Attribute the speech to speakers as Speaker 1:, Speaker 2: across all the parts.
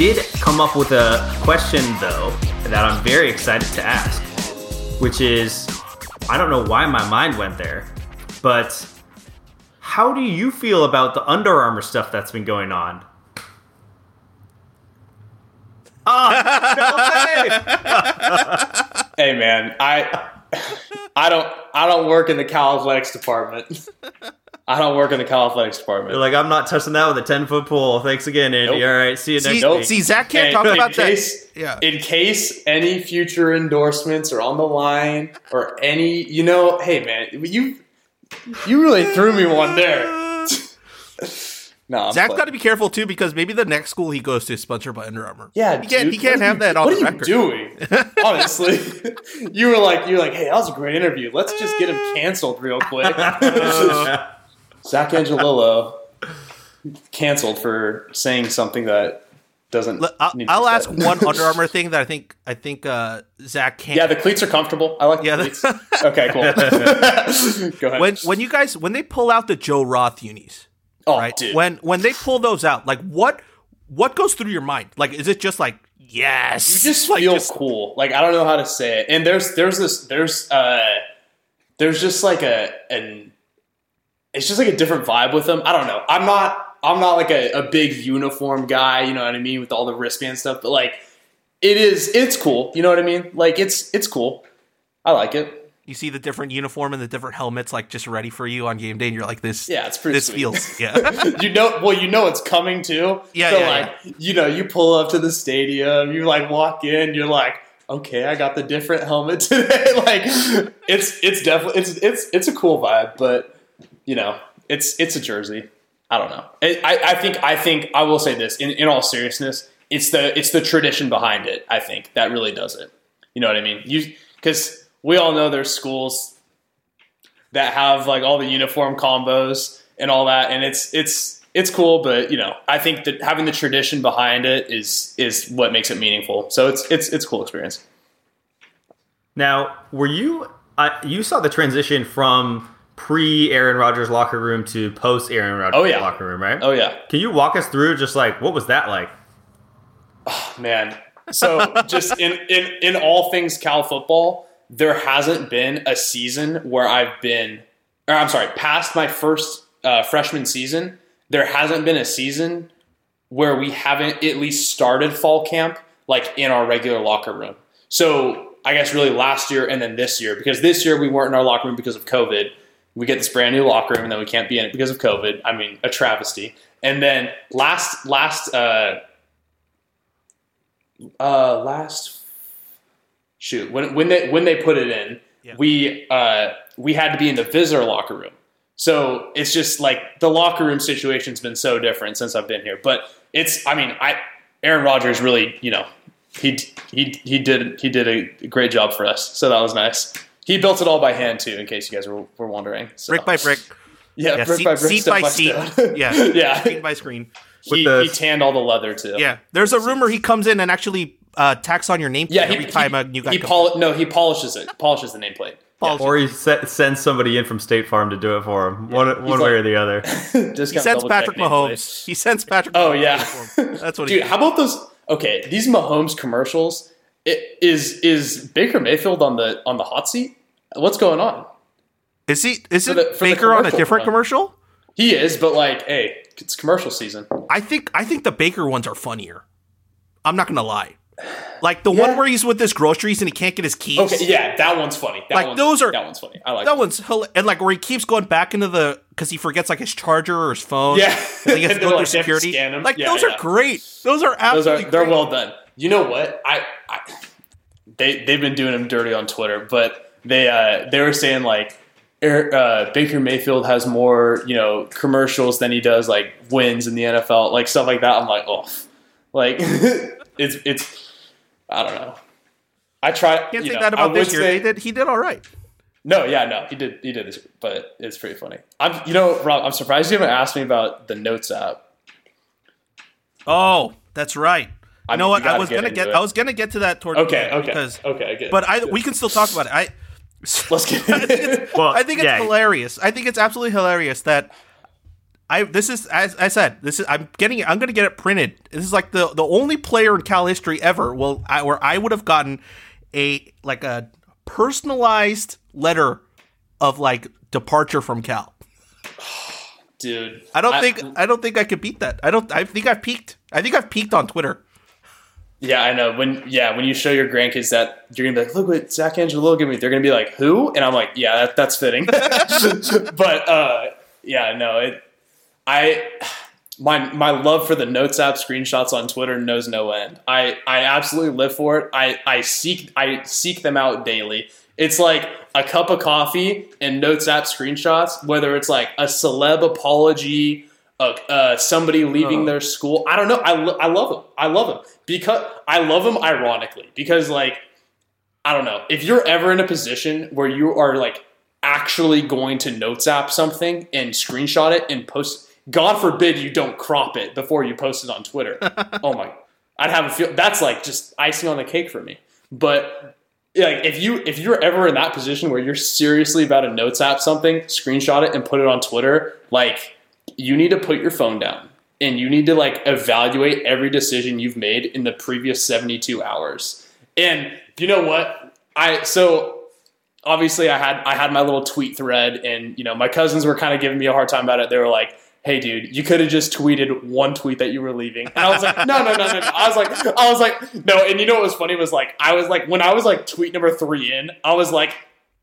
Speaker 1: Did come up with a question though that I'm very excited to ask, which is I don't know why my mind went there, but how do you feel about the Under Armour stuff that's been going on?
Speaker 2: Ah, hey man, I I don't I don't work in the Cal Athletics department. I don't work in the Cal Athletics department.
Speaker 1: You're like, I'm not touching that with a 10 foot pole. Thanks again, Andy.
Speaker 2: Nope.
Speaker 1: All right, see you next
Speaker 3: See,
Speaker 1: week.
Speaker 3: see, Zach can't
Speaker 2: And
Speaker 3: talk
Speaker 2: in
Speaker 3: about that. Yeah.
Speaker 2: In case any future endorsements are on the line or any, you know, hey man, you you really threw me one there. no, I'm
Speaker 3: Zach's
Speaker 2: playing.
Speaker 3: got to be careful too because maybe the next school he goes to is sponsored by Under Armour.
Speaker 2: Yeah,
Speaker 3: he can't.
Speaker 2: dude,
Speaker 3: he can't have
Speaker 2: you-
Speaker 3: that on
Speaker 2: record.
Speaker 3: What
Speaker 2: are you doing? Honestly, you were like, you were like, hey, that was a great interview. Let's just get him canceled real quick. Zach Angelillo canceled for saying something that doesn't.
Speaker 3: I'll, I'll ask one Under Armour thing that I think I think uh, Zach can't.
Speaker 2: Yeah, the cleats are comfortable. I like
Speaker 3: Yeah,
Speaker 2: the cleats. okay, cool. Go ahead.
Speaker 3: when when you guys when they pull out the Joe Roth unis,
Speaker 2: oh,
Speaker 3: right?
Speaker 2: dude.
Speaker 3: When when they pull those out, like what what goes through your mind? Like, is it just like yes?
Speaker 2: you just
Speaker 3: like,
Speaker 2: feel cool. Like I don't know how to say it. And there's there's this there's uh there's just like a an it's just like a different vibe with them. I don't know. I'm not I'm not like a, a big uniform guy, you know what I mean, with all the wristband stuff, but like it is it's cool. You know what I mean? Like it's it's cool. I like it.
Speaker 3: You see the different uniform and the different helmets, like just ready for you on game day, and you're like, this.
Speaker 2: Yeah, it's pretty
Speaker 3: This
Speaker 2: sweet.
Speaker 3: feels yeah.
Speaker 2: you know well you know it's coming too
Speaker 3: Yeah,
Speaker 2: so
Speaker 3: yeah,
Speaker 2: like you know you pull up to the stadium you like walk in you're like okay i got the different helmet today like it's it's definitely it's it's it's a cool vibe but you know it's it's a jersey. I don't know. I, I think i think i will say this in, in all seriousness it's the it's the tradition behind it i think that really does it. You know what i mean? You because we all know there's schools that have like all the uniform combos and all that and it's it's it's cool but you know i think that having the tradition behind it is is what makes it meaningful. So it's it's it's a cool experience.
Speaker 1: Now, were you uh, you saw the transition from pre Aaron Rodgers locker room to post Aaron Rodgers
Speaker 2: Oh, yeah.
Speaker 1: locker room, right?
Speaker 2: oh yeah
Speaker 1: Can you walk us through just like what was that like?
Speaker 2: Oh man so just in in in all things cal football there hasn't been a season where i've been or i'm sorry past my first uh, freshman season there hasn't been a season where we haven't at least started fall camp like in our regular locker room so i guess really last year and then this year because this year we weren't in our locker room because of covid we get this brand new locker room and then we can't be in it because of covid. I mean a travesty. And then last last uh uh last shoot when when they when they put it in
Speaker 3: Yeah.
Speaker 2: we uh we had to be in the visitor locker room. So it's just like the locker room situation's been so different since I've been here. But it's I mean I Aaron Rodgers really you know he he he did he did a great job for us. So that was nice he built it all by hand too in case you guys were, were wondering so.
Speaker 3: brick by brick.
Speaker 2: Yeah,
Speaker 3: Yeah,
Speaker 2: brick
Speaker 3: seat,
Speaker 2: by brick,
Speaker 3: seat
Speaker 2: step
Speaker 3: by
Speaker 2: by
Speaker 3: seat.
Speaker 2: step.
Speaker 3: yeah,
Speaker 2: Yeah.
Speaker 3: screen by screen.
Speaker 2: he,
Speaker 1: the-
Speaker 2: he tanned all the leather too.
Speaker 3: Yeah, there's a rumor he comes in and actually uh, tacks on your nameplate
Speaker 2: yeah. He,
Speaker 3: every time
Speaker 2: he,
Speaker 3: a new guy
Speaker 2: he
Speaker 3: comes.
Speaker 2: poli- no, he polishes it. Polishes the nameplate.
Speaker 3: Polishes
Speaker 1: Or he se- sends somebody in from State Farm to do it for him. One, one
Speaker 2: like-
Speaker 1: way or the other.
Speaker 3: He sends Patrick Mahomes. He sends Patrick.
Speaker 2: Oh
Speaker 3: Mahomes
Speaker 2: yeah,
Speaker 3: that's what
Speaker 2: dude.
Speaker 3: he.
Speaker 2: How about those? Okay, these Mahomes commercials. It, is is Baker Mayfield on the on the hot seat? What's going on?
Speaker 3: Is he? Is
Speaker 2: For
Speaker 3: it
Speaker 2: the-
Speaker 3: Baker on a different
Speaker 2: one.
Speaker 3: commercial?
Speaker 2: He is, but like, hey, it's commercial season.
Speaker 3: I think I think the Baker ones are funnier. I'm not gonna lie. Like the
Speaker 2: Yeah.
Speaker 3: one where he's with his groceries and he can't get his keys.
Speaker 2: Okay, yeah, that one's funny. That
Speaker 3: Like,
Speaker 2: one's,
Speaker 3: those are-
Speaker 2: that one's funny. I like
Speaker 3: That one's hila- and like where he keeps going back into the because he forgets like his charger or his phone.
Speaker 2: Yeah.
Speaker 3: and he gets to go
Speaker 2: like, they have to
Speaker 3: security. Like
Speaker 2: Yeah,
Speaker 3: those
Speaker 2: yeah.
Speaker 3: are great. Those are
Speaker 2: those
Speaker 3: absolutely.
Speaker 2: are they're
Speaker 3: great.
Speaker 2: well done. You know what? I, I they they've been doing him dirty on Twitter, but they uh they were saying like uh, Baker Mayfield has more you know commercials than he does like wins in the NFL, like stuff like that. I'm like, oh, like it's it's I don't know. I try.
Speaker 3: Can't
Speaker 2: you
Speaker 3: say
Speaker 2: know,
Speaker 3: that about this year.
Speaker 2: say-
Speaker 3: He did. He did all right.
Speaker 2: No, yeah, no, he did. He did, this, but it's pretty funny. I'm, you know, Rob, I'm surprised you haven't asked me about the Notes app.
Speaker 3: Oh, that's right.
Speaker 2: I
Speaker 3: You know
Speaker 2: mean,
Speaker 3: what? I was gonna
Speaker 2: into
Speaker 3: get.
Speaker 2: it.
Speaker 3: I was gonna get to that toward
Speaker 2: Okay,
Speaker 3: the end
Speaker 2: okay,
Speaker 3: because,
Speaker 2: okay, good.
Speaker 3: but I
Speaker 2: good.
Speaker 3: we can still talk about it. I
Speaker 2: let's get.
Speaker 1: Well,
Speaker 3: I think it's
Speaker 1: yeah.
Speaker 3: hilarious. I think it's absolutely hilarious that I this is as I said this is I'm getting. I'm going to get it printed. This is like the the only player in Cal history ever. Well, I, where I would have gotten a like a personalized letter of like departure from Cal.
Speaker 2: dude.
Speaker 3: I don't think I don't think I could beat that. I don't. I think I've peaked. I think I've peaked on Twitter.
Speaker 2: Yeah, I know. When yeah, when you show your grandkids that, you're gonna be like, "Look what Zach Angelillo gave me." They're gonna be like, "Who?" And I'm like, "Yeah, that, that's fitting." but uh, yeah, no, it. I my my love for the Notes app screenshots on Twitter knows no end. I I absolutely live for it. I I seek I seek them out daily. It's like a cup of coffee and Notes app screenshots. Whether it's like a celeb apology, uh, uh, somebody leaving their school. I don't know. I, lo- I love them. I love them because I love them ironically because like I don't know if you're ever in a position where you are like actually going to notes app something and screenshot it and post. God forbid you don't crop it before you post it on Twitter. oh my! I'd have a feel. That's like just icing on the cake for me. But like if you if you're ever in that position where you're seriously about to notes app something, screenshot it and put it on Twitter, like you need to put your phone down and you need to like evaluate every decision you've made in the previous 72 hours. And you know what? I so obviously I had I had my little tweet thread and you know my cousins were kind of giving me a hard time about it. They were like, "Hey dude, you could have just tweeted one tweet that you were leaving." And I was like, "No, no, no, no." no. I was like I was like, "No." And you know what was funny was like I was like when I was like tweet number 3 in, I was like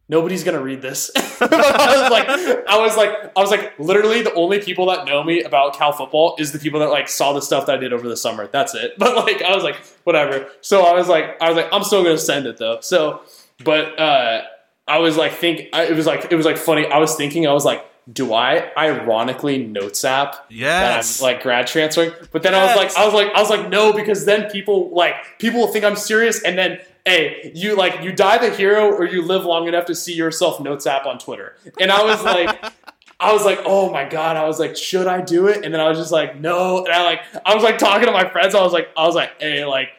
Speaker 2: nobody's gonna read this. I was like, I was like, I was like, literally the only people that know me about Cal football is the people that like saw the stuff that I did over the summer. That's it. But like, I was like, whatever. So I was like, I was like, I'm still gonna send it though. So, but uh, I was like, think I, it was like, it was like funny. I was thinking, I was like. Do I ironically notes app that
Speaker 3: Yes.
Speaker 2: I'm like grad transferring? But then I was like, I was like, I was like, no, because then people like people will think I'm serious, and then hey, you like you die the hero or you live long enough to see yourself notes app on Twitter. And I was like, I was like, oh my god, I was like, should I do it? And then I was just like, no. And I like, I was like talking to my friends. I was like, I was like, hey, like,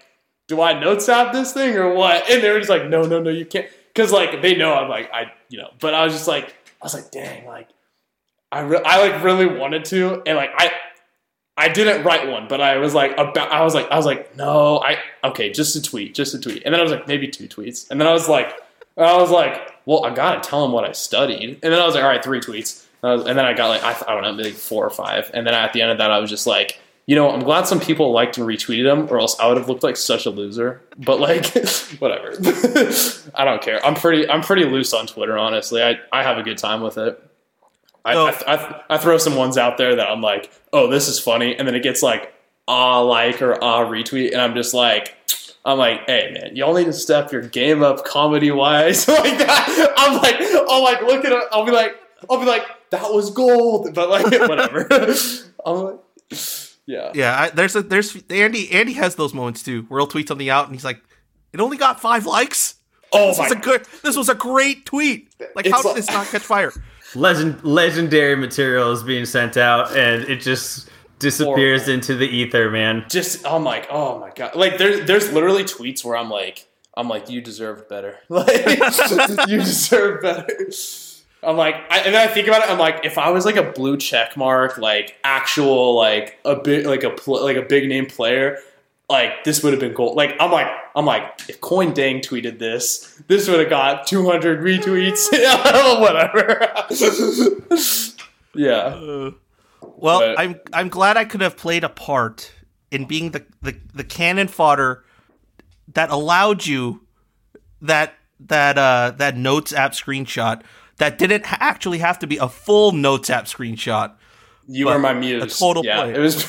Speaker 2: do I notes app this thing or what? And they were just like, no, no, no, you can't, because like they know I'm like, I, you know. But I was just like, I was like, dang, like. I, re- I like really wanted to and like I I didn't write one, but I was like about I was like I was like no I okay just a tweet just a tweet. And then I was like maybe two tweets. And then I was like I was like well I gotta tell him what I studied. And then I was like all right three tweets. And, was- and then I got like I, I don't know maybe four or five. And then at the end of that I was just like you know I'm glad some people liked and retweeted them or else I would have looked like such a loser. But like whatever. I don't care. I'm pretty I'm pretty loose on Twitter honestly. I I have a good time with it. I,
Speaker 3: So-
Speaker 2: I, I, I throw some ones out there that I'm like, oh, this is funny, and then it gets like ah like or ah retweet, and I'm just like, I'm like, hey man, y'all need to step your game up comedy wise, like that. I'm like, I'll like look at it, I'll be like, I'll be like, that was gold, but like whatever. I'm like, yeah,
Speaker 3: Yeah, I, there's a there's Andy. Andy has those moments too, where he'll tweet something out and he's like, "It only got five likes.
Speaker 2: Oh
Speaker 3: This
Speaker 2: my
Speaker 3: was a good. This was a great tweet. Like, how did
Speaker 2: like-
Speaker 3: this not catch fire?"
Speaker 1: Legend legendary material is being sent out, and it just disappears
Speaker 2: Horrible.
Speaker 1: into the ether, man.
Speaker 2: just I'm like, oh my god. Like there, there's literally tweets where I'm like, I'm like, you deserved better. Like you deserve better. I'm like, I, and then I think about it. I'm like, if I was like a blue check mark, like actual, like a big, like a pl- like a big name player, like this would have been cool. Like I'm like, I'm like, if Kuony Deng tweeted this, this would have got 200 retweets, whatever. yeah,
Speaker 3: Well,
Speaker 2: But-
Speaker 3: I'm I'm glad I could have played a part in being the, the, the cannon fodder that allowed you that that uh that notes app screenshot that didn't ha- actually have to be a full notes app screenshot.
Speaker 2: You were my muse.
Speaker 3: a total
Speaker 2: yeah,
Speaker 3: play.
Speaker 2: It was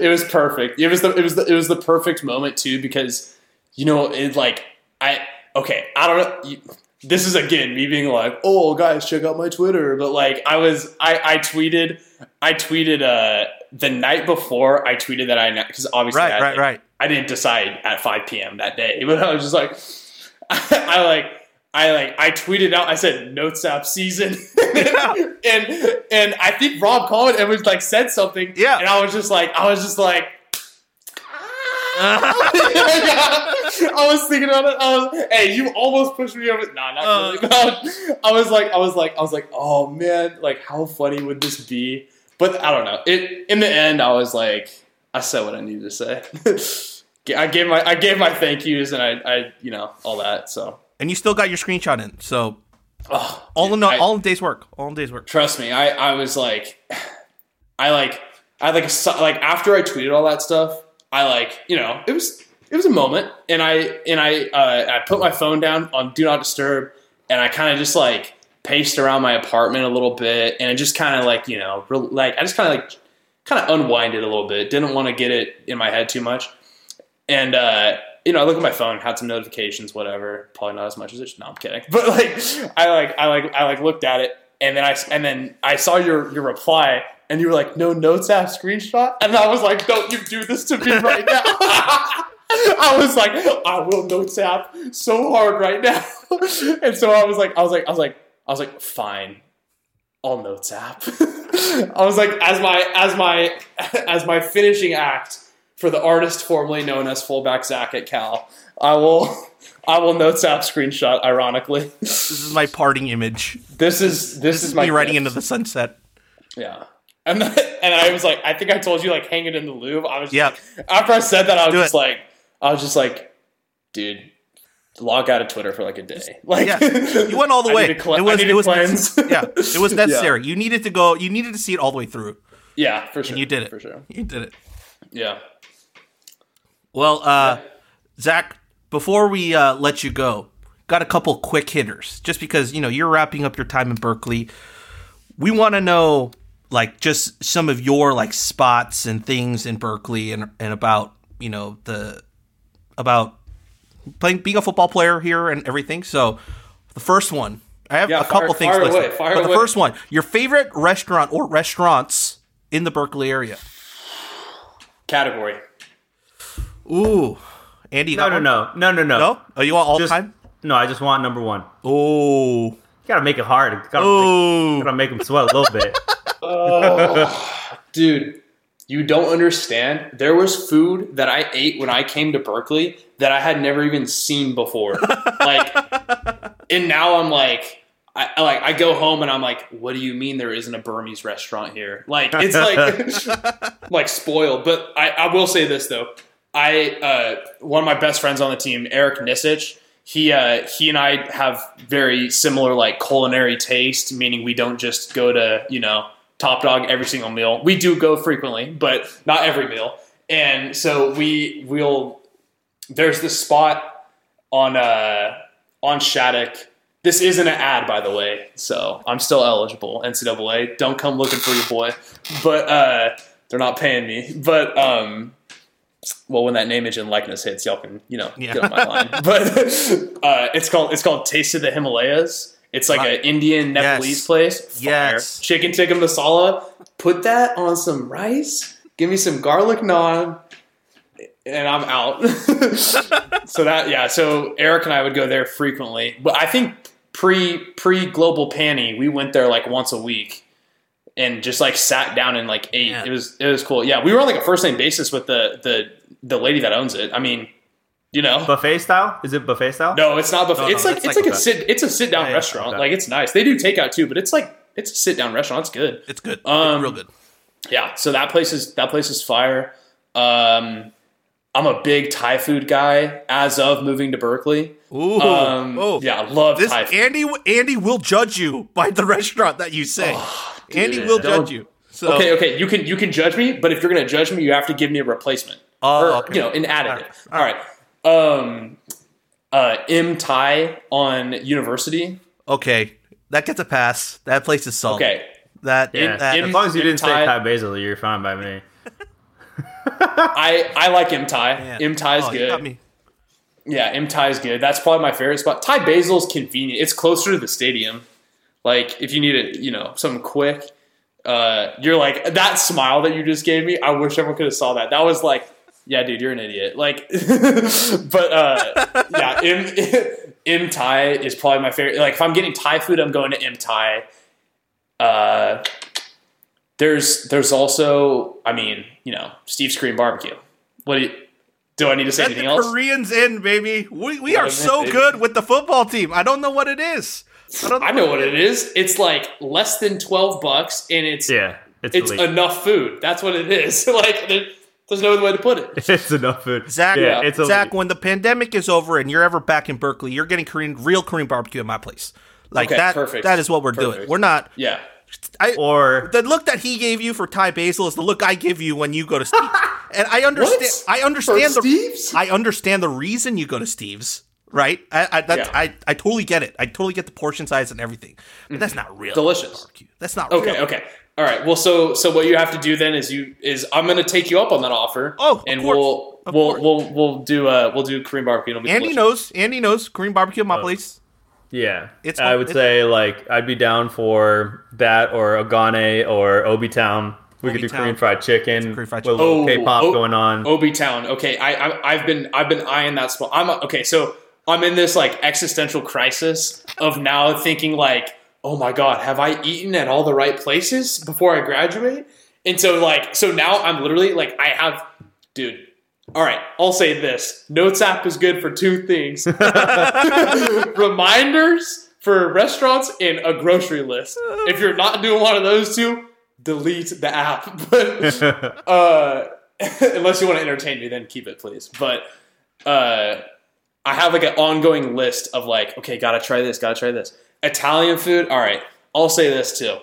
Speaker 2: it was perfect. It was the it was the it was the perfect moment too because you know it like I okay I don't know. You, this is again me being like, oh guys, check out my Twitter. But like I was I I tweeted I tweeted uh the night before I tweeted that I because obviously
Speaker 3: Right,
Speaker 2: I,
Speaker 3: right, right.
Speaker 2: I didn't decide at 5 p.m. that day, but I was just like, I like, I like, I tweeted out, I said notes app season, and and I think Rob called and was like said something,
Speaker 3: Yeah.
Speaker 2: and I was just like, I was just like. I was thinking about it. I was, hey, you almost pushed me over. Nah, not really. Uh. No. I was like, I was like, I was like, oh man, like how funny would this be? But I don't know. It in the end, I was like, I said what I needed to say. I gave my I gave my thank yous and I, I you know all that. So
Speaker 3: And you still got your screenshot in. So
Speaker 2: oh,
Speaker 3: all in
Speaker 2: I-
Speaker 3: all in days work. All in days work.
Speaker 2: trust me, I I was like, I like I like like after I tweeted all that stuff, I like you know it was it was a moment, and I and I uh, I put my phone down on do not disturb, and I kind of just like paced around my apartment a little bit, and it just kind of like you know re- like I just kind of like kind of unwinded a little bit. Didn't want to get it in my head too much, and uh, you know I look at my phone, had some notifications, whatever. Probably not as much as it. No, I'm kidding. But like I like I like I like looked at it, and then I and then I saw your your reply. And you were like, no notes app screenshot? And I was like, don't you do this to me right now. I was like, I will notes app so hard right now. and so I was like, I was like, I was like, I was like, fine. I'll notes app. I was like, as my as my as my finishing act for the artist formerly known as fullback Zach at Cal, I will I will notes app screenshot, ironically.
Speaker 3: This is my parting image.
Speaker 2: This is this, is my
Speaker 3: Me writing
Speaker 2: gift.
Speaker 3: into the sunset.
Speaker 2: Yeah. And then, and I was like, I think I told you like hang it in the Louvre. I was
Speaker 3: Yep.
Speaker 2: like, after I said that, I was
Speaker 3: Do
Speaker 2: just
Speaker 3: it.
Speaker 2: like, I was just like, dude, log out of Twitter for like a day. Like,
Speaker 3: Yeah, you went all the way.
Speaker 2: cle-
Speaker 3: it was it was
Speaker 2: cleanse.
Speaker 3: yeah, it was necessary. You needed to go. You needed to see it all the way through.
Speaker 2: yeah, for sure.
Speaker 3: You did it
Speaker 2: for sure.
Speaker 3: You did it.
Speaker 2: Yeah.
Speaker 3: Well, uh, Zach, before we uh, let you go, got a couple quick hitters. Just because you know you're wrapping up your time in Berkeley, we want to know like just some of your like spots and things in Berkeley and and about you know the about playing being a football player here and everything. So the first one, I have
Speaker 2: Yeah,
Speaker 3: a couple things
Speaker 2: fire
Speaker 3: listed,
Speaker 2: away, fire
Speaker 3: but the first one, your favorite restaurant or restaurants in the Berkeley area.
Speaker 2: Category.
Speaker 3: Ooh, Andy,
Speaker 1: No, no,
Speaker 3: one?
Speaker 1: no, no, no, no.
Speaker 3: no. Are you want all
Speaker 1: Just-
Speaker 3: time?
Speaker 1: No, I just want number one.
Speaker 3: Oh,
Speaker 1: You gotta make it hard. You gotta,
Speaker 3: oh,
Speaker 1: make, gotta make them sweat a little bit.
Speaker 2: Dude, you don't understand. There was food that I ate when I came to Berkeley that I had never even seen before. like, and now I'm like, I I like I go home and I'm like, what do you mean there isn't a Burmese restaurant here? Like, it's like like spoiled. But I, I will say this though. I uh, one of my best friends on the team, Eric Nisich. He uh, he and I have very similar like culinary taste, meaning we don't just go to you know Top Dog every single meal. We do go frequently, but not every meal. And so we will. There's this spot on uh, on Shattuck. This isn't an ad, by the way, so I'm still eligible. NCAA, don't come looking for your boy, but uh, they're not paying me. But um, well, when that name, image, and likeness hits, y'all can you know
Speaker 3: Yeah.
Speaker 2: get on my line. But uh, it's called it's called Taste of the Himalayas. It's like an Indian
Speaker 3: Yes.
Speaker 2: Nepalese place. Fire.
Speaker 3: Yes.
Speaker 2: chicken tikka masala. Put that on some rice. Give me some garlic naan, and I'm out. so that yeah. So Eric and I would go there frequently, but I think pre pre global panty, we went there like once a week and just like sat down and like ate.
Speaker 3: Yeah.
Speaker 2: It was it was cool. Yeah, we were on like a first name basis with the the the lady that owns it. I mean, you know,
Speaker 1: buffet style? Is it buffet style?
Speaker 2: no, it's not buffet.
Speaker 3: No, no,
Speaker 2: it's like it's
Speaker 3: like
Speaker 2: like, a sit it's a sit down
Speaker 3: Yeah, yeah,
Speaker 2: restaurant.
Speaker 1: okay.
Speaker 2: Like it's nice. They do takeout too, but it's like it's a sit down restaurant. It's good.
Speaker 3: It's good.
Speaker 2: Um,
Speaker 3: it's real good.
Speaker 2: Yeah, so that place is that place is fire. Um, I'm a big Thai food guy as of moving to Berkeley.
Speaker 3: Ooh.
Speaker 2: Um,
Speaker 3: oh.
Speaker 2: yeah, I love
Speaker 3: This
Speaker 2: Thai food.
Speaker 3: Andy Andy will judge you by the restaurant that you say. Andy
Speaker 2: dude,
Speaker 3: will
Speaker 2: don't-
Speaker 3: judge you. So
Speaker 2: Okay, okay, you can you can judge me, but if you're gonna judge me, you have to give me a replacement.
Speaker 3: Oh,
Speaker 2: or,
Speaker 3: okay.
Speaker 2: you know, an additive. All right. Um, uh, M Thai on University.
Speaker 3: okay, that gets a pass. That place is solid.
Speaker 2: Okay,
Speaker 3: That,
Speaker 1: Yeah.
Speaker 3: that
Speaker 2: in-
Speaker 1: as long as you
Speaker 2: in
Speaker 1: didn't say
Speaker 2: Thai-
Speaker 1: Thai basil, you're fine by me.
Speaker 2: I I like M Thai.
Speaker 3: man.
Speaker 2: M Thai is
Speaker 3: Oh, you got
Speaker 2: good.
Speaker 3: me.
Speaker 2: Yeah, M Thai is good. That's probably my favorite spot. Thai Basil is convenient. It's closer to the stadium. Like if you need it, you know, something quick. Uh, you're like that smile that you just gave me. I wish everyone could have saw that. That was like, yeah, dude, you're an idiot. Like, but uh, yeah, M M Thai is probably my favorite. Like if I'm getting Thai food, I'm going to M Thai. Uh, there's there's also, I mean, you know, Steve's Korean barbecue. What do you? Do I need to say
Speaker 3: Let
Speaker 2: anything
Speaker 3: the
Speaker 2: else?
Speaker 3: Koreans in, baby. We, we
Speaker 2: Let
Speaker 3: are so
Speaker 2: in, baby.
Speaker 3: good with the football team. I don't know what it is. I, don't
Speaker 2: I know what it is. It's like less than twelve bucks, and it's
Speaker 1: Yeah, it's
Speaker 2: it's enough food. That's what it is. like there, there's no other way to put it.
Speaker 1: it's enough food.
Speaker 3: Zach,
Speaker 1: yeah, it's
Speaker 3: Zach, when the pandemic is over and you're ever back in Berkeley, you're getting Korean, real Korean barbecue at my place. Like
Speaker 2: Okay,
Speaker 3: that.
Speaker 2: perfect.
Speaker 3: That is what we're doing. We're not.
Speaker 2: Yeah,
Speaker 3: I,
Speaker 1: or
Speaker 3: the look that he gave you for Thai basil is the look I give you when you go to Steve's. and I understand.
Speaker 2: What?
Speaker 3: I understand
Speaker 2: For
Speaker 3: the.
Speaker 2: Steve's?
Speaker 3: I understand the reason you go to Steve's. Right, I I, that's,
Speaker 2: Yeah.
Speaker 3: I I totally get it. I totally get the portion size and everything, but that's mm-hmm. not real
Speaker 2: Delicious.
Speaker 3: barbecue. That's not real.
Speaker 2: Okay,
Speaker 3: real.
Speaker 2: okay. All right. Well, so so what you have to do then is you is I'm going to take you up on that offer.
Speaker 3: Oh, of
Speaker 2: and
Speaker 3: course.
Speaker 2: we'll
Speaker 3: Of
Speaker 2: we'll
Speaker 3: course.
Speaker 2: we'll we'll do uh we'll do Korean barbecue. It'll be
Speaker 3: Andy
Speaker 2: delicious.
Speaker 3: knows. Andy knows Korean barbecue at my
Speaker 1: Oh.
Speaker 3: place.
Speaker 1: yeah,
Speaker 3: It's-
Speaker 1: I would
Speaker 3: it's-
Speaker 1: say like I'd be down for that or Agane or Obi Town. We could do
Speaker 3: Obi-Town.
Speaker 1: Korean fried chicken
Speaker 3: Korean fried
Speaker 1: with a little
Speaker 2: Oh,
Speaker 1: K-pop
Speaker 2: oh,
Speaker 1: going on.
Speaker 2: Obi Town. Okay, I, I I've been I've been eyeing that spot. I'm okay. So I'm in this like existential crisis of now thinking like, oh my god, have I eaten at all the right places before I graduate? And so like so now I'm literally like I have, dude. All right, I'll say this: Notes app is good for two things: reminders for restaurants and a grocery list. If you're not doing one of those two, delete the app. But uh, unless you want to entertain me, then keep it, please. But uh, I have like an ongoing list of like, okay, gotta try this, gotta try this. Italian food. All right, I'll say this too.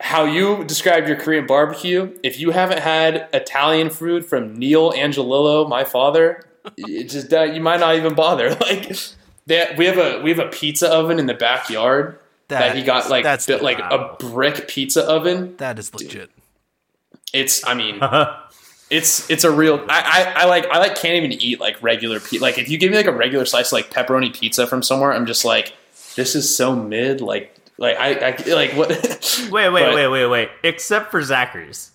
Speaker 2: How you describe your Korean barbecue? If you haven't had Italian food from Neil Angelillo, my father, it just uh, you might not even bother. Like, they, we have a we have a pizza oven in the backyard that, he got like
Speaker 3: that's
Speaker 2: like
Speaker 1: wow.
Speaker 2: a brick pizza oven.
Speaker 3: that is legit.
Speaker 2: It's I mean it's it's a real I, I, I like I like can't even eat like regular pizza. Like if you give me like a regular slice of, like pepperoni pizza from somewhere, I'm just like this is so mid. Like like I, I like what?
Speaker 1: wait, wait,
Speaker 2: But,
Speaker 1: wait, wait, wait. Except for Zachary's.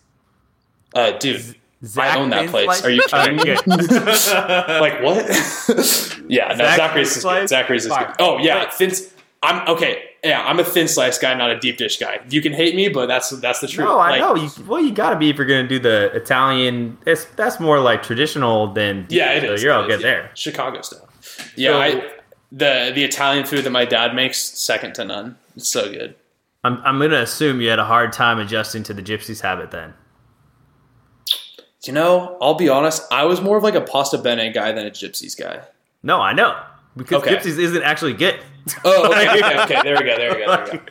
Speaker 2: uh, dude. I own that place.
Speaker 1: slice?
Speaker 2: Are you kidding me? Like what? yeah, no,
Speaker 1: Zachary's
Speaker 2: Zachary's is good. Zachary's is
Speaker 1: Fine.
Speaker 2: good. Oh yeah,
Speaker 1: Wait.
Speaker 2: thin. I'm okay. Yeah, I'm a thin slice guy, not a deep dish guy. You can hate me, but that's that's the truth.
Speaker 1: No, I
Speaker 2: Like,
Speaker 1: know. You, well, you got to be if you're going to do the Italian. It's, that's more like traditional than
Speaker 2: Yeah, it
Speaker 1: so
Speaker 2: is.
Speaker 1: You're all
Speaker 2: It
Speaker 1: good
Speaker 2: is, yeah.
Speaker 1: there.
Speaker 2: Chicago style. Yeah,
Speaker 1: So-
Speaker 2: I, the the Italian food that my dad makes second to none. It's so good.
Speaker 1: I'm I'm going to assume you had a hard time adjusting to the gypsies habit then.
Speaker 2: You know, I'll be honest. I was more of like a pasta bene guy than a gypsies guy.
Speaker 1: No, I know because
Speaker 2: Okay.
Speaker 1: gypsies isn't actually good.
Speaker 2: Oh, okay, okay, okay. There we go. There we go. There we go.